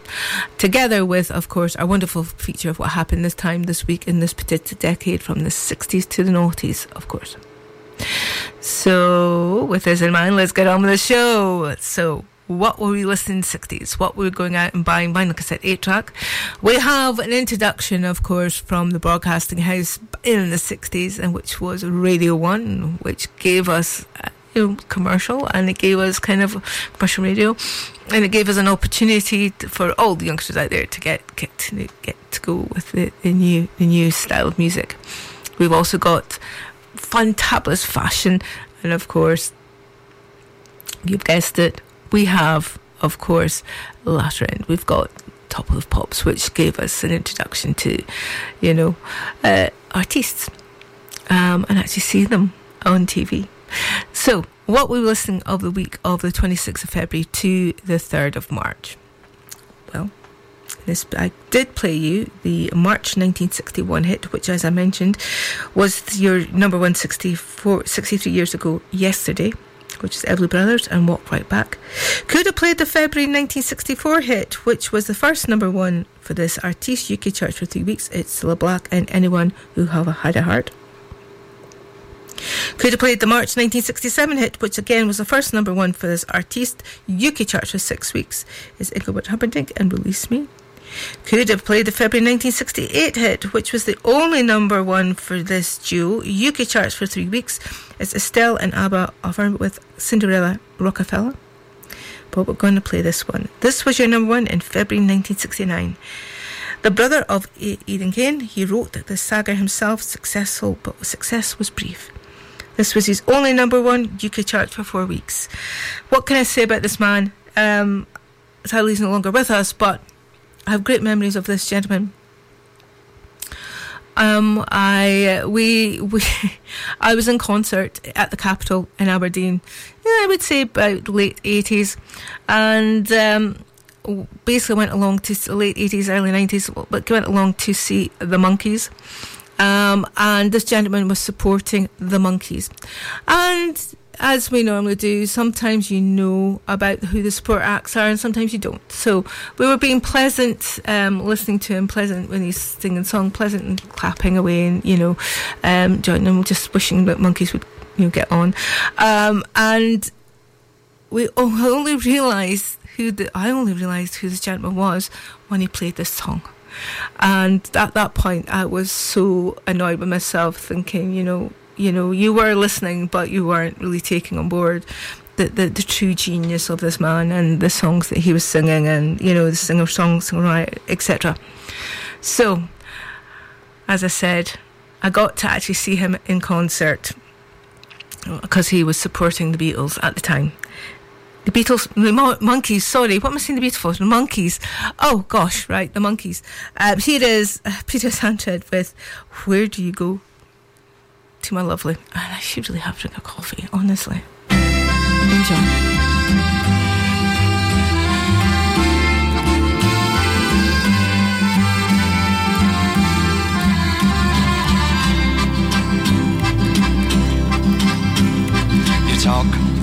together with, of course, our wonderful feature of what happened this time this week in this particular decade from the 60s to the noughties, of course. So, with this in mind, let's get on with the show. So, what were we listening in the 60s? What were we going out and buying, buying a cassette 8 track? We have an introduction, of course, from the broadcasting house in the 60s, and which was Radio 1, which gave us you know, commercial and it gave us kind of commercial radio and it gave us an opportunity to, for all the youngsters out there to get get to get to go with the, the new the new style of music. We've also got fun, fantabulous fashion and of course you've guessed it, we have of course latter end. We've got Top of Pops, which gave us an introduction to, you know, uh, artists um, and actually see them on TV. So, what we were listening of the week of the 26th of February to the 3rd of March? Well, this I did play you the March 1961 hit, which, as I mentioned, was your number one 64, 63 years ago yesterday, which is Everly Brothers and Walk Right Back. Could have played the February 1964 hit, which was the first number one for this artiste UK chart for three weeks. It's Cilla Black and Anyone Who Have Had a Heart. Could have played the March 1967 hit, which again was the first number one for this artiste, UK chart for six weeks, is Engelbert Humperdinck and Release Me. Could have played the February 1968 hit, which was the only number one for this duo, UK charts for three weeks, is Esther and Abi Ofarim with Cinderella Rockefeller. But we're going to play this one. This was your number one in February 1969. The brother of Eden Kane, he wrote the saga himself, successful, but success was brief. This was his only number one UK chart for four weeks. What can I say about this man? Um, sadly, he's no longer with us, but I have great memories of this gentleman. Um, I we we I was in concert at the Capitol in Aberdeen. I would say about late eighties, and um, basically went along to late eighties, early nineties, but went along to see the Monkees Um, and this gentleman was supporting the Monkees. And as we normally do, sometimes you know about who the support acts are and sometimes you don't. So we were being pleasant, um, listening to him, pleasant when he's singing song, pleasant and clapping away and, you know, um, joining him, just wishing that Monkees would, you know, get on. Um, and we only realised who the, I only realised who this gentleman was when he played this song. And at that point, I was so annoyed with myself, thinking, you know, you know, you were listening, but you weren't really taking on board the, the, the true genius of this man and the songs that he was singing, and you know, the singer song, singer etc. So, as I said, I got to actually see him in concert because he was supporting the Beatles at the time the Beatles, the Mo- Monkees. Sorry, what am I saying? The Beatles, the Monkees. Oh gosh, right, the Monkees. Um, here is uh, Peter Sarstedt with "Where Do You Go to My Lovely." And I should really have a drink of coffee, honestly. Enjoy. talk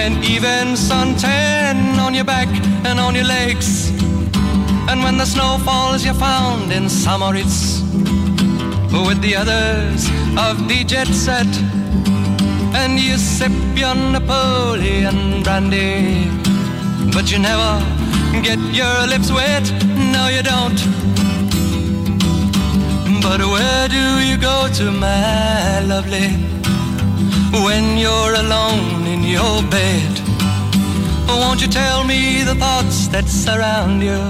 an even suntan on your back and on your legs. And when the snow falls, you're found in St. Moritz with the others of the jet set. And you sip your Napoleon brandy, but you never get your lips wet. No, you don't. But where do you go to, my lovely, when you're alone in your bed? Won't you tell me the thoughts that surround you?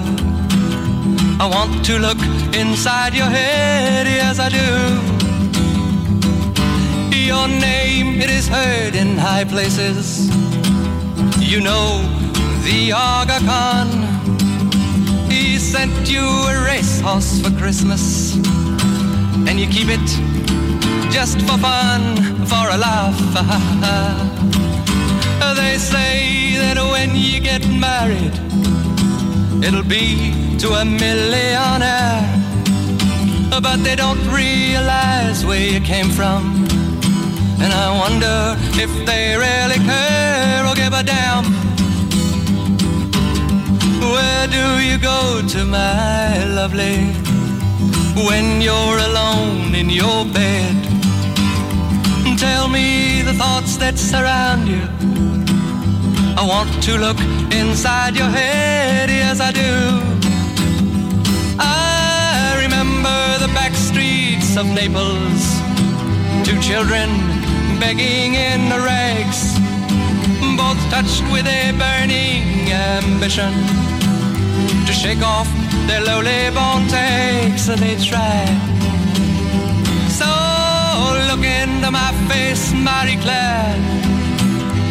I want to look inside your head, yes I do. Your name, it is heard in high places. You know the Aga Khan. He sent you a racehorse for Christmas, and you keep it just for fun, for a laugh. they say that when you get married, it'll be to a millionaire. But they don't realize where you came from. And I wonder if they really care or give a damn. Where do you go to, my lovely, when you're alone in your bed? Tell me the thoughts that surround you. I want to look inside your head, yes I do. I remember the back streets of Naples, two children begging in the rags, both touched with a burning ambition to shake off their lowly born takes, and they try. So look into my face, Marie Claire,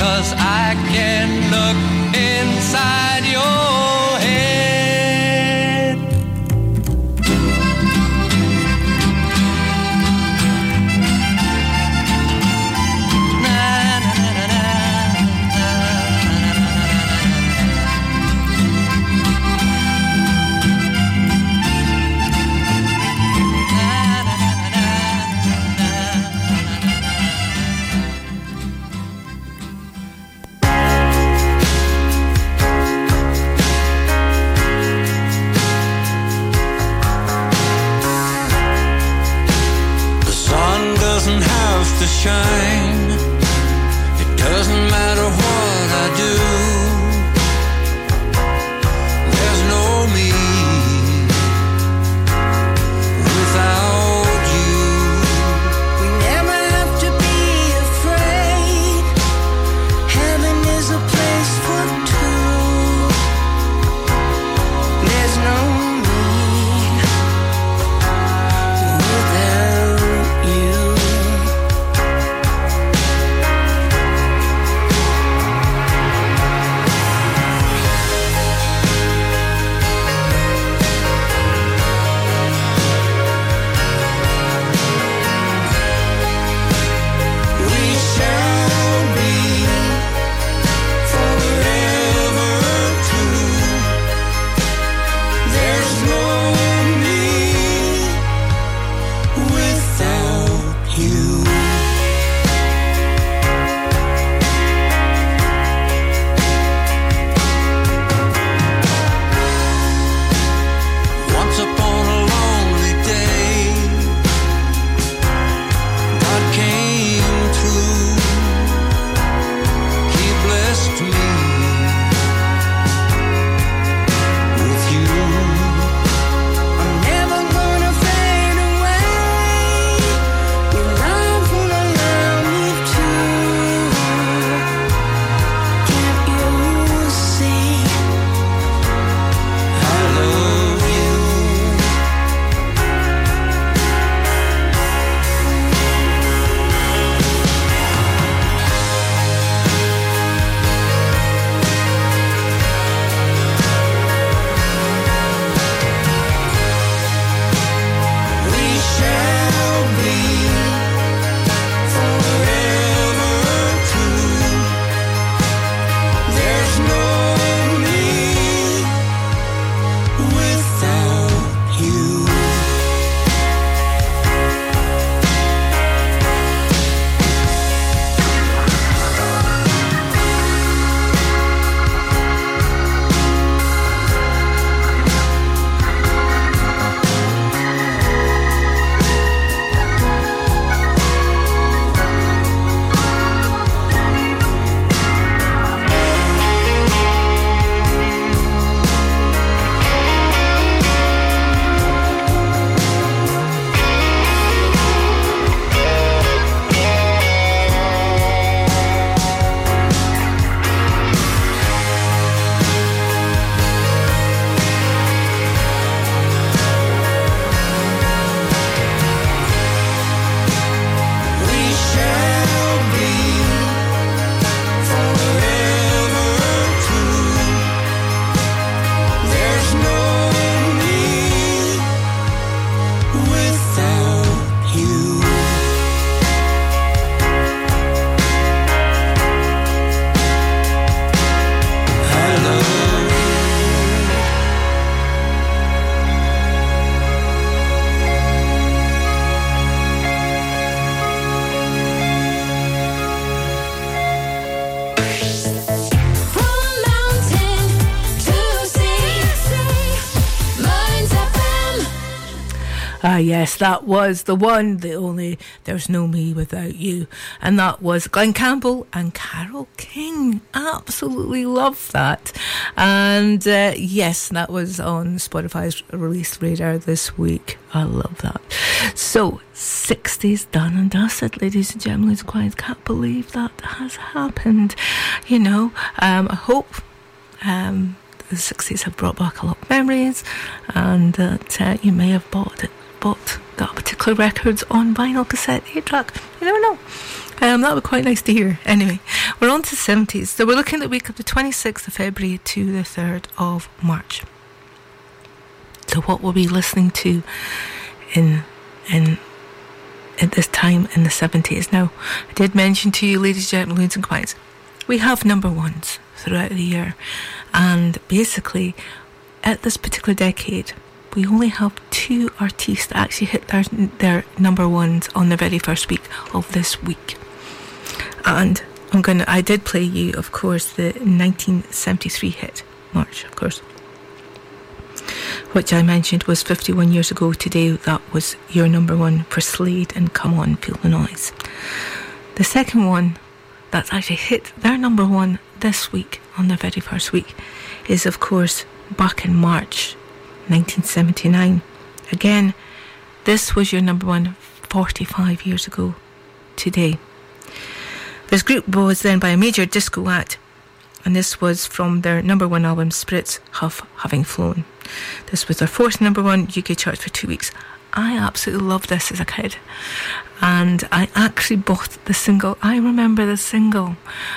cause I can look inside your shine. It doesn't matter Ah, yes, that was the one, the only. There's no me without you, and that was Glen Campbell and Carole King. Absolutely love that, and uh, yes, that was on Spotify's release radar this week. I love that. So, 60s done and dusted, ladies and gentlemen. It's quite can't believe that has happened. You know, um, I hope um, the 60s have brought back a lot of memories and that uh, you may have bought it, bought that particular records on vinyl cassette 8 track. You never know. Um, that would be quite nice to hear. Anyway, we're on to 70s. So we're looking at the week of the 26th of February to the 3rd of March. So what we'll be listening to in in at this time in the 70s. Now, I did mention to you, ladies and gentlemen, loons and quines, we have number ones throughout the year. And basically, at this particular decade, we only have two artists that actually hit their, their number ones on the very first week of this week. And I'm gonna, I did play you, of course, the 1973 hit, March, of course which I mentioned was 51 years ago today. That was your number one for Slade and Come On, Feel the Noise. The second one that's actually hit their number one this week on their very first week is, of course, back in March 1979. Again, this was your number one 45 years ago today. This group was then by a major disco act, and this was from their number one album, Spirits Have Having Flown. This was their fourth number one UK chart for two weeks. I absolutely loved this as a kid. And I actually bought the single. I remember the single.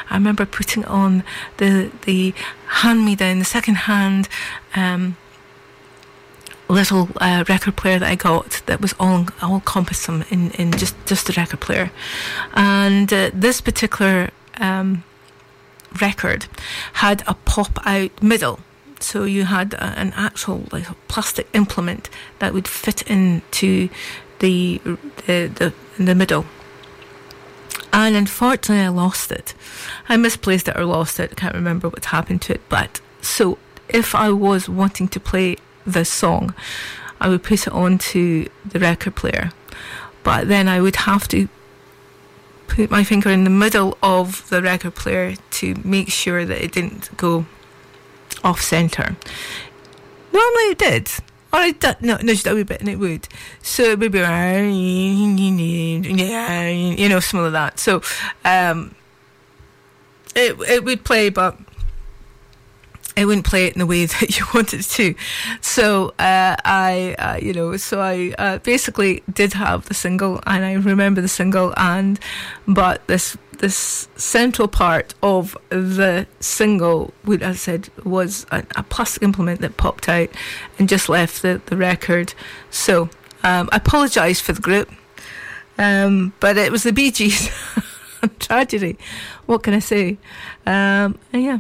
I remember putting on the the hand me down, the second hand um, little uh, record player that I got that was all all compassum in, in just, just a record player. And uh, this particular um, record had a pop out middle so you had a, an actual like plastic implement that would fit into the the the, the middle. And unfortunately, I lost it. I misplaced it or lost it. I can't remember what happened to it. But so if I was wanting to play this song, I would put it onto the record player. But then I would have to put my finger in the middle of the record player to make sure that it didn't go off centre. Normally it did. Or I did, no, no just a wee bit and it would. So it would be, you know, some of that. So um, it, it would play, but it wouldn't play it in the way that you wanted to. So uh, I, uh, you know, so I uh, basically did have the single, and I remember the single, and but this this central part of the single, would, I said, was a, a plastic implement that popped out and just left the the record. So um, I apologise for the group, um, but it was the Bee Gees. Tragedy. What can I say? Um, yeah.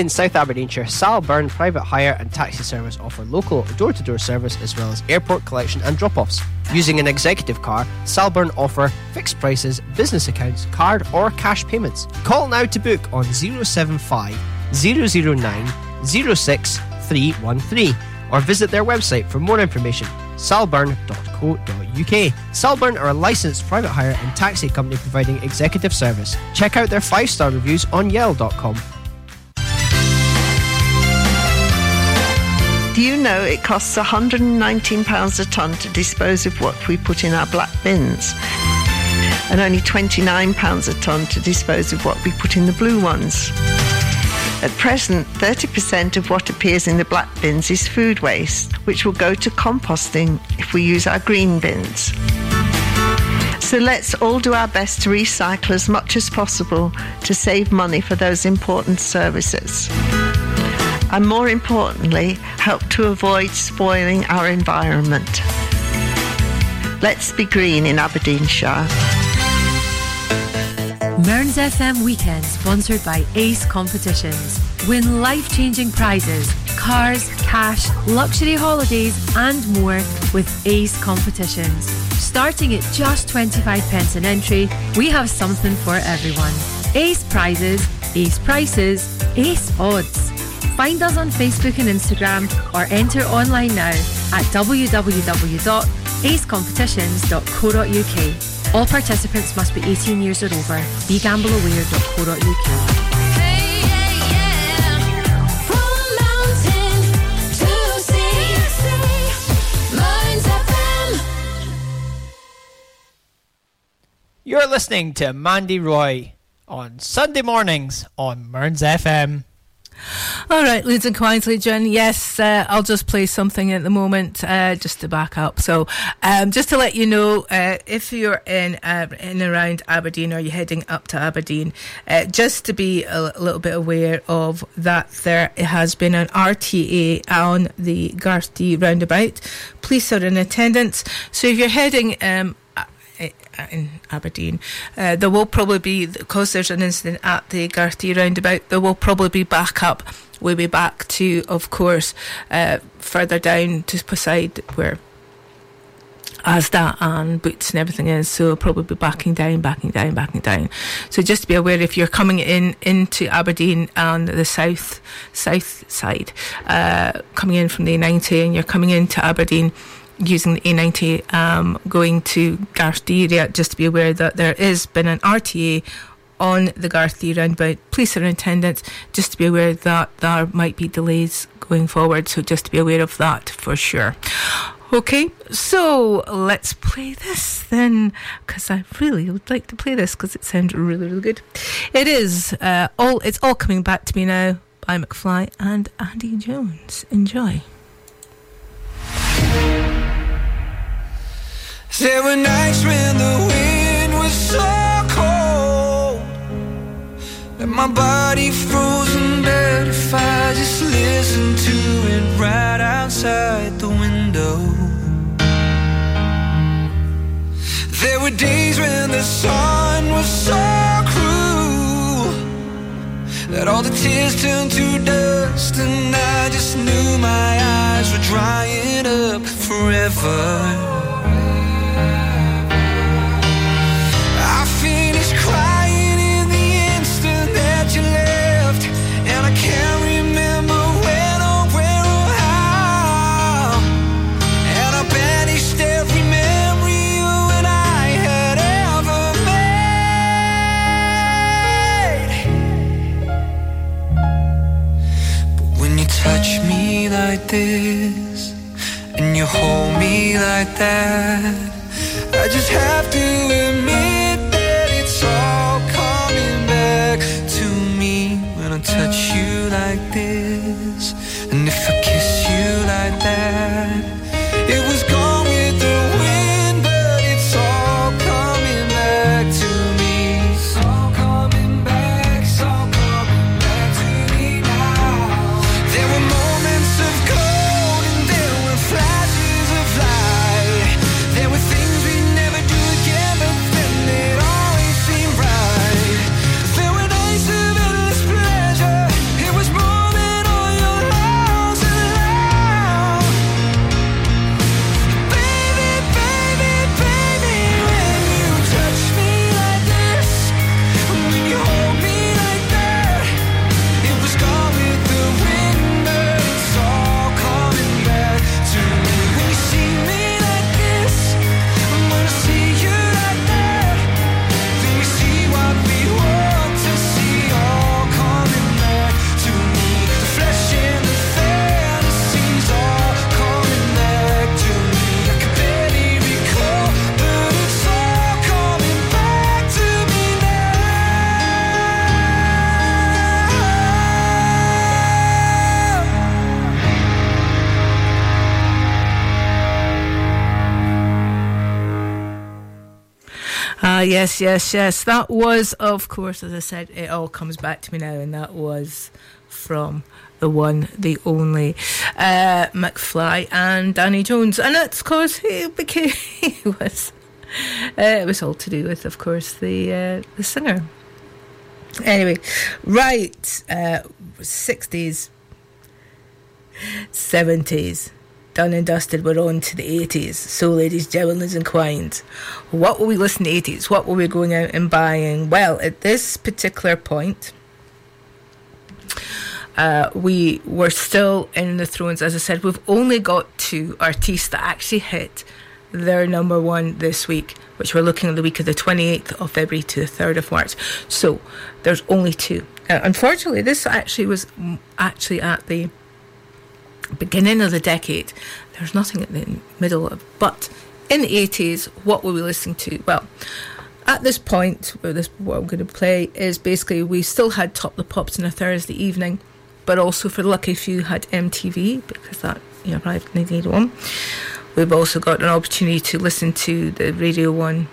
In South Aberdeenshire, Salburn Private Hire and Taxi Service offer local door to door service as well as airport collection and drop offs. Using an executive car, Salburn offer fixed prices, business accounts, card or cash payments. Call now to book on 075 009 06313 or visit their website for more information salburn.co.uk. Salburn are a licensed private hire and taxi company providing executive service. Check out their five star reviews on yell.com. You know it costs £119 a tonne to dispose of what we put in our black bins? And only £29 a tonne to dispose of what we put in the blue ones. At present, 30% of what appears in the black bins is food waste, which will go to composting if we use our green bins. So let's all do our best to recycle as much as possible to save money for those important services and more importantly, help to avoid spoiling our environment. Let's be green in Aberdeenshire. Mearns FM Weekend, sponsored by Ace Competitions. Win life changing prizes, cars, cash, luxury holidays, and more with Ace Competitions. Starting at just 25 pence an entry, we have something for everyone. Ace prizes, ace prices, ace odds. Find us on Facebook and Instagram or enter online now at www.acecompetitions.co.uk. All participants must be 18 years or over. BeGambleAware.co.uk. You're listening to Mandy Roy on Sunday mornings on Mearns FM. All right, Leeds and Queensland, Jen. Yes, uh, I'll just play something at the moment uh, just to back up. So, um, just to let you know, uh, if you're in uh, in around Aberdeen or you're heading up to Aberdeen, uh, just to be a, a, little bit aware of that, there has been an RTA on the Garthdee roundabout. Police are in attendance. So, if you're heading um, in Aberdeen. Uh, there will probably be, because there's an incident at the Garthdee roundabout, there will probably be backup. We'll be back to, of course, uh, further down to Poseid where Asda and Boots and everything is. So probably be backing down, backing down, backing down. So just be aware, if you're coming in into Aberdeen and the south south side, uh, coming in from the A90 and you're coming into Aberdeen using the A90 um, going to Garthdee area, just to be aware that there has been an RTA on the Garthdee roundabout. Police are in attendance, just to be aware that there might be delays going forward, so just to be aware of that for sure. Okay, so let's play this then, because I really would like to play this because it sounds really, really good. It is uh, all. It's all coming back to me now by McFly and Danny Jones. Enjoy. There were nights when the wind was so cold that my body froze frozen bed if I just listened to it right outside the window. There were days when the sun was so cruel that all the tears turned to dust, and I just knew my eyes were drying up forever. Like this and you hold me like that. I just have to admit that it's all coming back to me when I touch you Ah, yes, yes, yes. That was, of course, as I said, it all comes back to me now, and that was from the one, the only uh, McFly and Danny Jones, and it's because he became he was. Uh, it was all to do with, of course, the uh, the singer. Anyway, right, uh, sixties, seventies, done and dusted. We're on to the eighties. So, ladies, gentlemen, and queens, what will we listen to eighties? What were we going out and buying? Well, at this particular point uh, we were still in the thrones. As I said, we've only got two artists that actually hit their number one this week, which we're looking at the week of the 28th of February to the 3rd of March. So there's only two. Uh, unfortunately, this actually was actually at the beginning of the decade. There's nothing in the middle of, but in the 80s, what were we listening to? Well, at this point, where this what I'm going to play is basically we still had Top the Pops on a Thursday evening but also for the lucky few had MTV because that you know, arrived in 1981. We've also got an opportunity to listen to the Radio 1.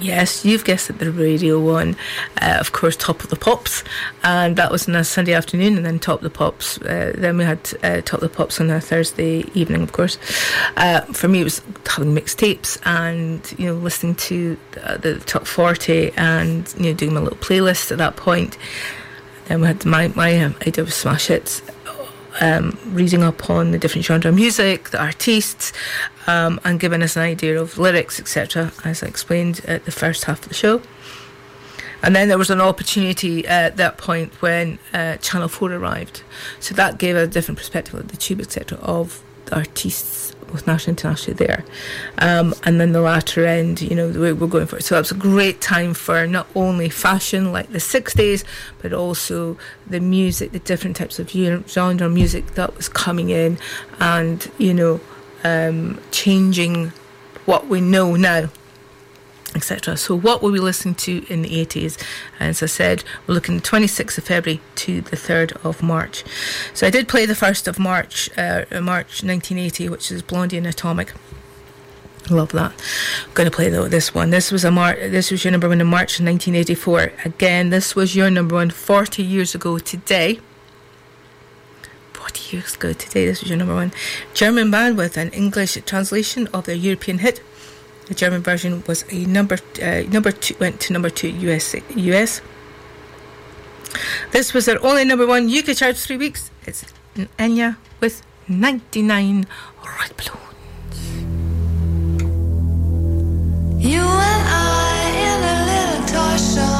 Yes, you've guessed it, the Radio 1, uh, of course, Top of the Pops, and that was on a Sunday afternoon, and then Top of the Pops. Uh, then we had uh, Top of the Pops on a Thursday evening, of course. Uh, for me, it was having mixtapes and, you know, listening to the, the top 40 and, you know, doing my little playlist at that point. Then we had my my um, idea was smash hits. Um, reading up on the different genre of music, the artists, um, and giving us an idea of lyrics, etc., as I explained at the first half of the show. And then there was an opportunity at that point when uh, Channel 4 arrived. So that gave a different perspective of the tube, etc., of the artists with National International there. Um, and then the latter end, you know, the way we're going for it. So that was a great time for not only fashion like the 60s, but also the music, the different types of genre music that was coming in and, you know, um, changing what we know now etc. So, what were we listening to in the 80s? As I said, we're looking the 26th of February to the 3rd of March. So, I did play the 1st of March, uh, March 1980, which is Blondie and Atomic. Love that. I'm going to play though this one. This was a Mar- This was your number one in March 1984. Again, this was your number one 40 years ago today. 40 years ago today, this was your number one German band with an English translation of their European hit the German version was a number uh, number two went to number two US US. This was their only number one UK chart three weeks. It's Nena with 99 red balloons. You and I in a little toy shop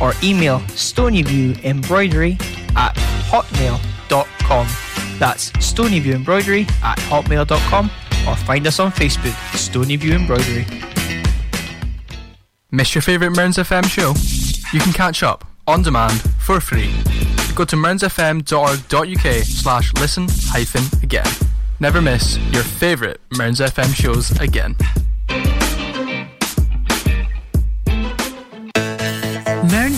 or email stonyviewembroidery at hotmail.com. That's stonyviewembroidery at hotmail.com or find us on Facebook, Stonyview Embroidery. Miss your favourite Mearns FM show? You can catch up on demand for free. Go to mearnsfm.org.uk slash listen hyphen again. Never miss your favourite Mearns FM shows again.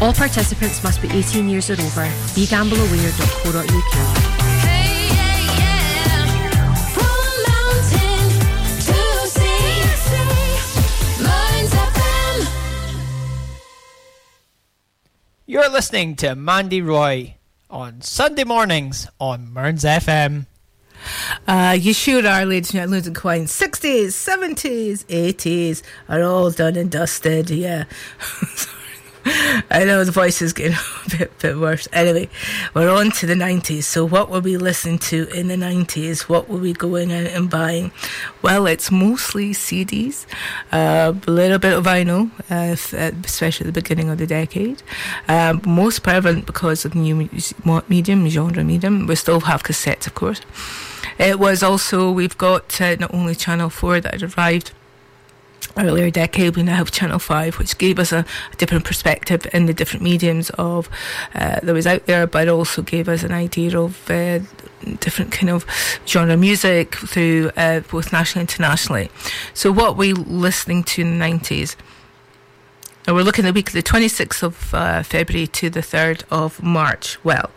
All participants must be 18 years or over. BeGambleAware.co.uk. You're listening to Mandy Roy on Sunday mornings on Mearns FM. Uh, you sure are, ladies and gentlemen, coins. 60s, 70s, 80s are all done and dusted, yeah. I know the voice is getting a bit, bit worse. Anyway, we're on to the 90s. So, what were we listening to in the 90s? What were we going out and buying? Well, it's mostly CDs, uh, a little bit of vinyl, uh, uh, especially at the beginning of the decade. Um, most prevalent because of new medium, genre medium. We still have cassettes, of course. It was also, we've got uh, not only Channel 4 that arrived earlier decade, we now have Channel 5, which gave us a, a different perspective in the different mediums of uh, that was out there, but also gave us an idea of uh, different kind of genre music through uh, both nationally and internationally. So, what were we listening to in the 90s? Now we're looking at the week of the 26th of uh, February to the 3rd of March. Well,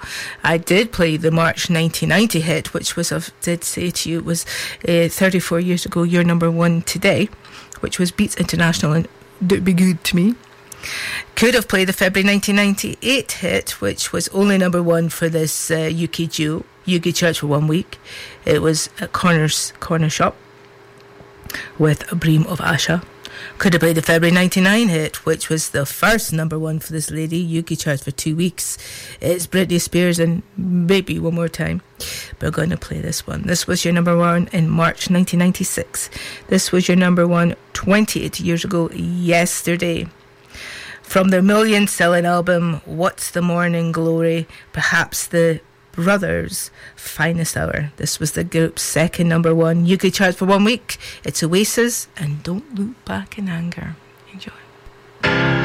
I did play the March 1990 hit, which was, I did say to you, was uh, 34 years ago, your number one today, which was Beats International and Don't Be Good to Me. Could have played the February 1998 hit, which was only number one for this uh, UK duo, UK Church for one week. It was at Corner's Cornershop with a Brimful of Asha. Could have played the February 99 hit, which was the first number one for this lady, UK Chart for two weeks. It's Britney Spears and maybe one more time. But we're going to play this one. This was your number one in March 1996. This was your number one 28 years ago yesterday. From their million selling album, What's the Morning Glory? Perhaps the Brothers' finest hour. This was the group's second number one UK chart for one week. It's Oasis and Don't Look Back in Anger. Enjoy.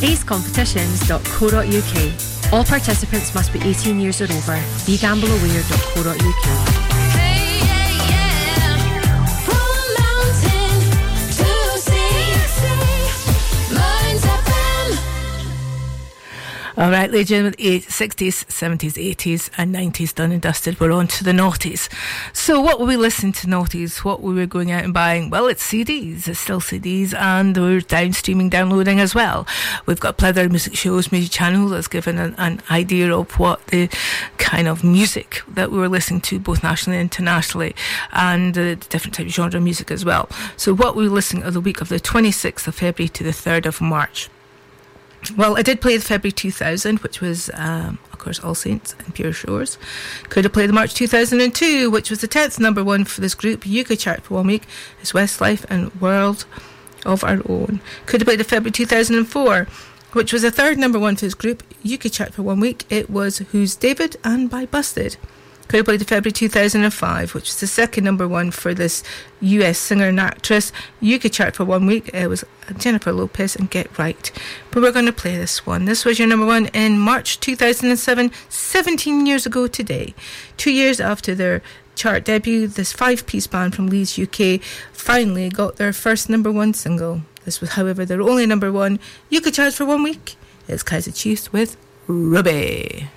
www.acecompetitions.co.uk. All participants must be 18 years or over. BeGambleAware.co.uk. All right, ladies and gentlemen, 60s, 70s, 80s, and 90s done and dusted. We're on to the noughties. So, what were we listening to noughties? What were we going out and buying? Well, it's CDs. It's still CDs, and we're down streaming, downloading as well. We've got plethora of music shows, music channel that's given an, an idea of what the kind of music that we were listening to, both nationally and internationally, and uh, different type of genre music as well. So, what we were listening to the week of the 26th of February to the 3rd of March. Well, I did play the February 2000, which was, um, of course, All Saints and Pure Shores. Could have played the March 2002, which was the 10th number one for this group, UK chart for one week, is Westlife and World of Our Own. Could have played the February 2004, which was the third number one for this group, UK chart for one week. It was Who's David and by Busted. Could played the February 2005, which was the second number one for this US singer and actress. UK chart for one week. It was Jennifer Lopez and Get Right. But we're going to play this one. This was your number one in March 2007, 17 years ago today. Two years after their chart debut, this five piece band from Leeds, UK, finally got their first number one single. This was, however, their only number one You could chart for one week. It's Kaiser Chiefs with Ruby.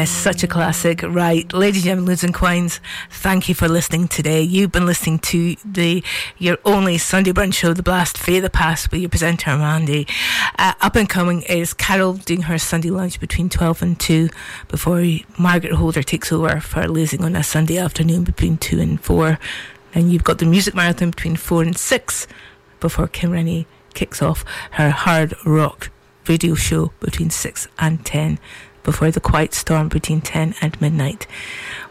Yes, such a classic. Right, ladies and gentlemen, and Quines, thank you for listening today. You've been listening to the your only Sunday brunch show, The Blast Fae the Past, with your presenter Mandy. Uh, up and coming is Carol doing her Sunday lunch between 12 and 2 before Margaret Holder takes over for Losing on a Sunday afternoon between 2 and 4. Then you've got the music marathon between 4 and 6 before Kim Rennie kicks off her hard rock radio show between 6 and 10 before the quiet storm between 10 and midnight.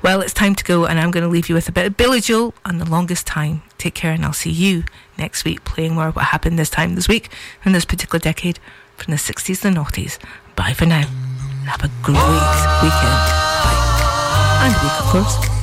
Well, it's time to go, and I'm going to leave you with a bit of Billy Joel and the longest time. Take care, and I'll see you next week playing more of what happened this time this week in this particular decade from the 60s and noughties. Bye for now. Have a great weekend. Bye. And week, of course.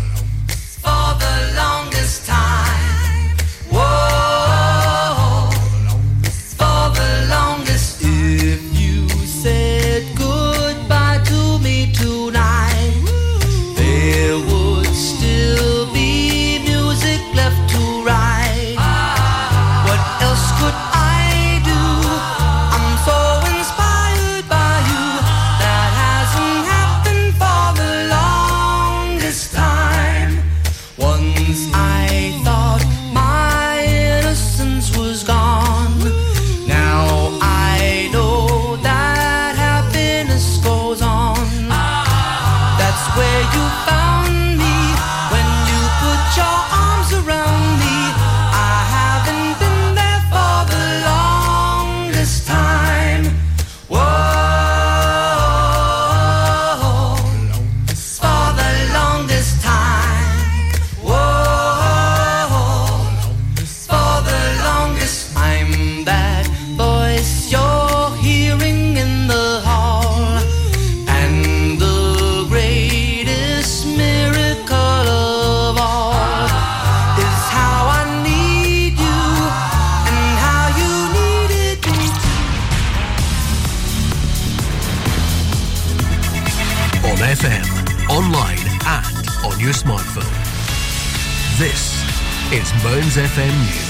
Mearns FM News.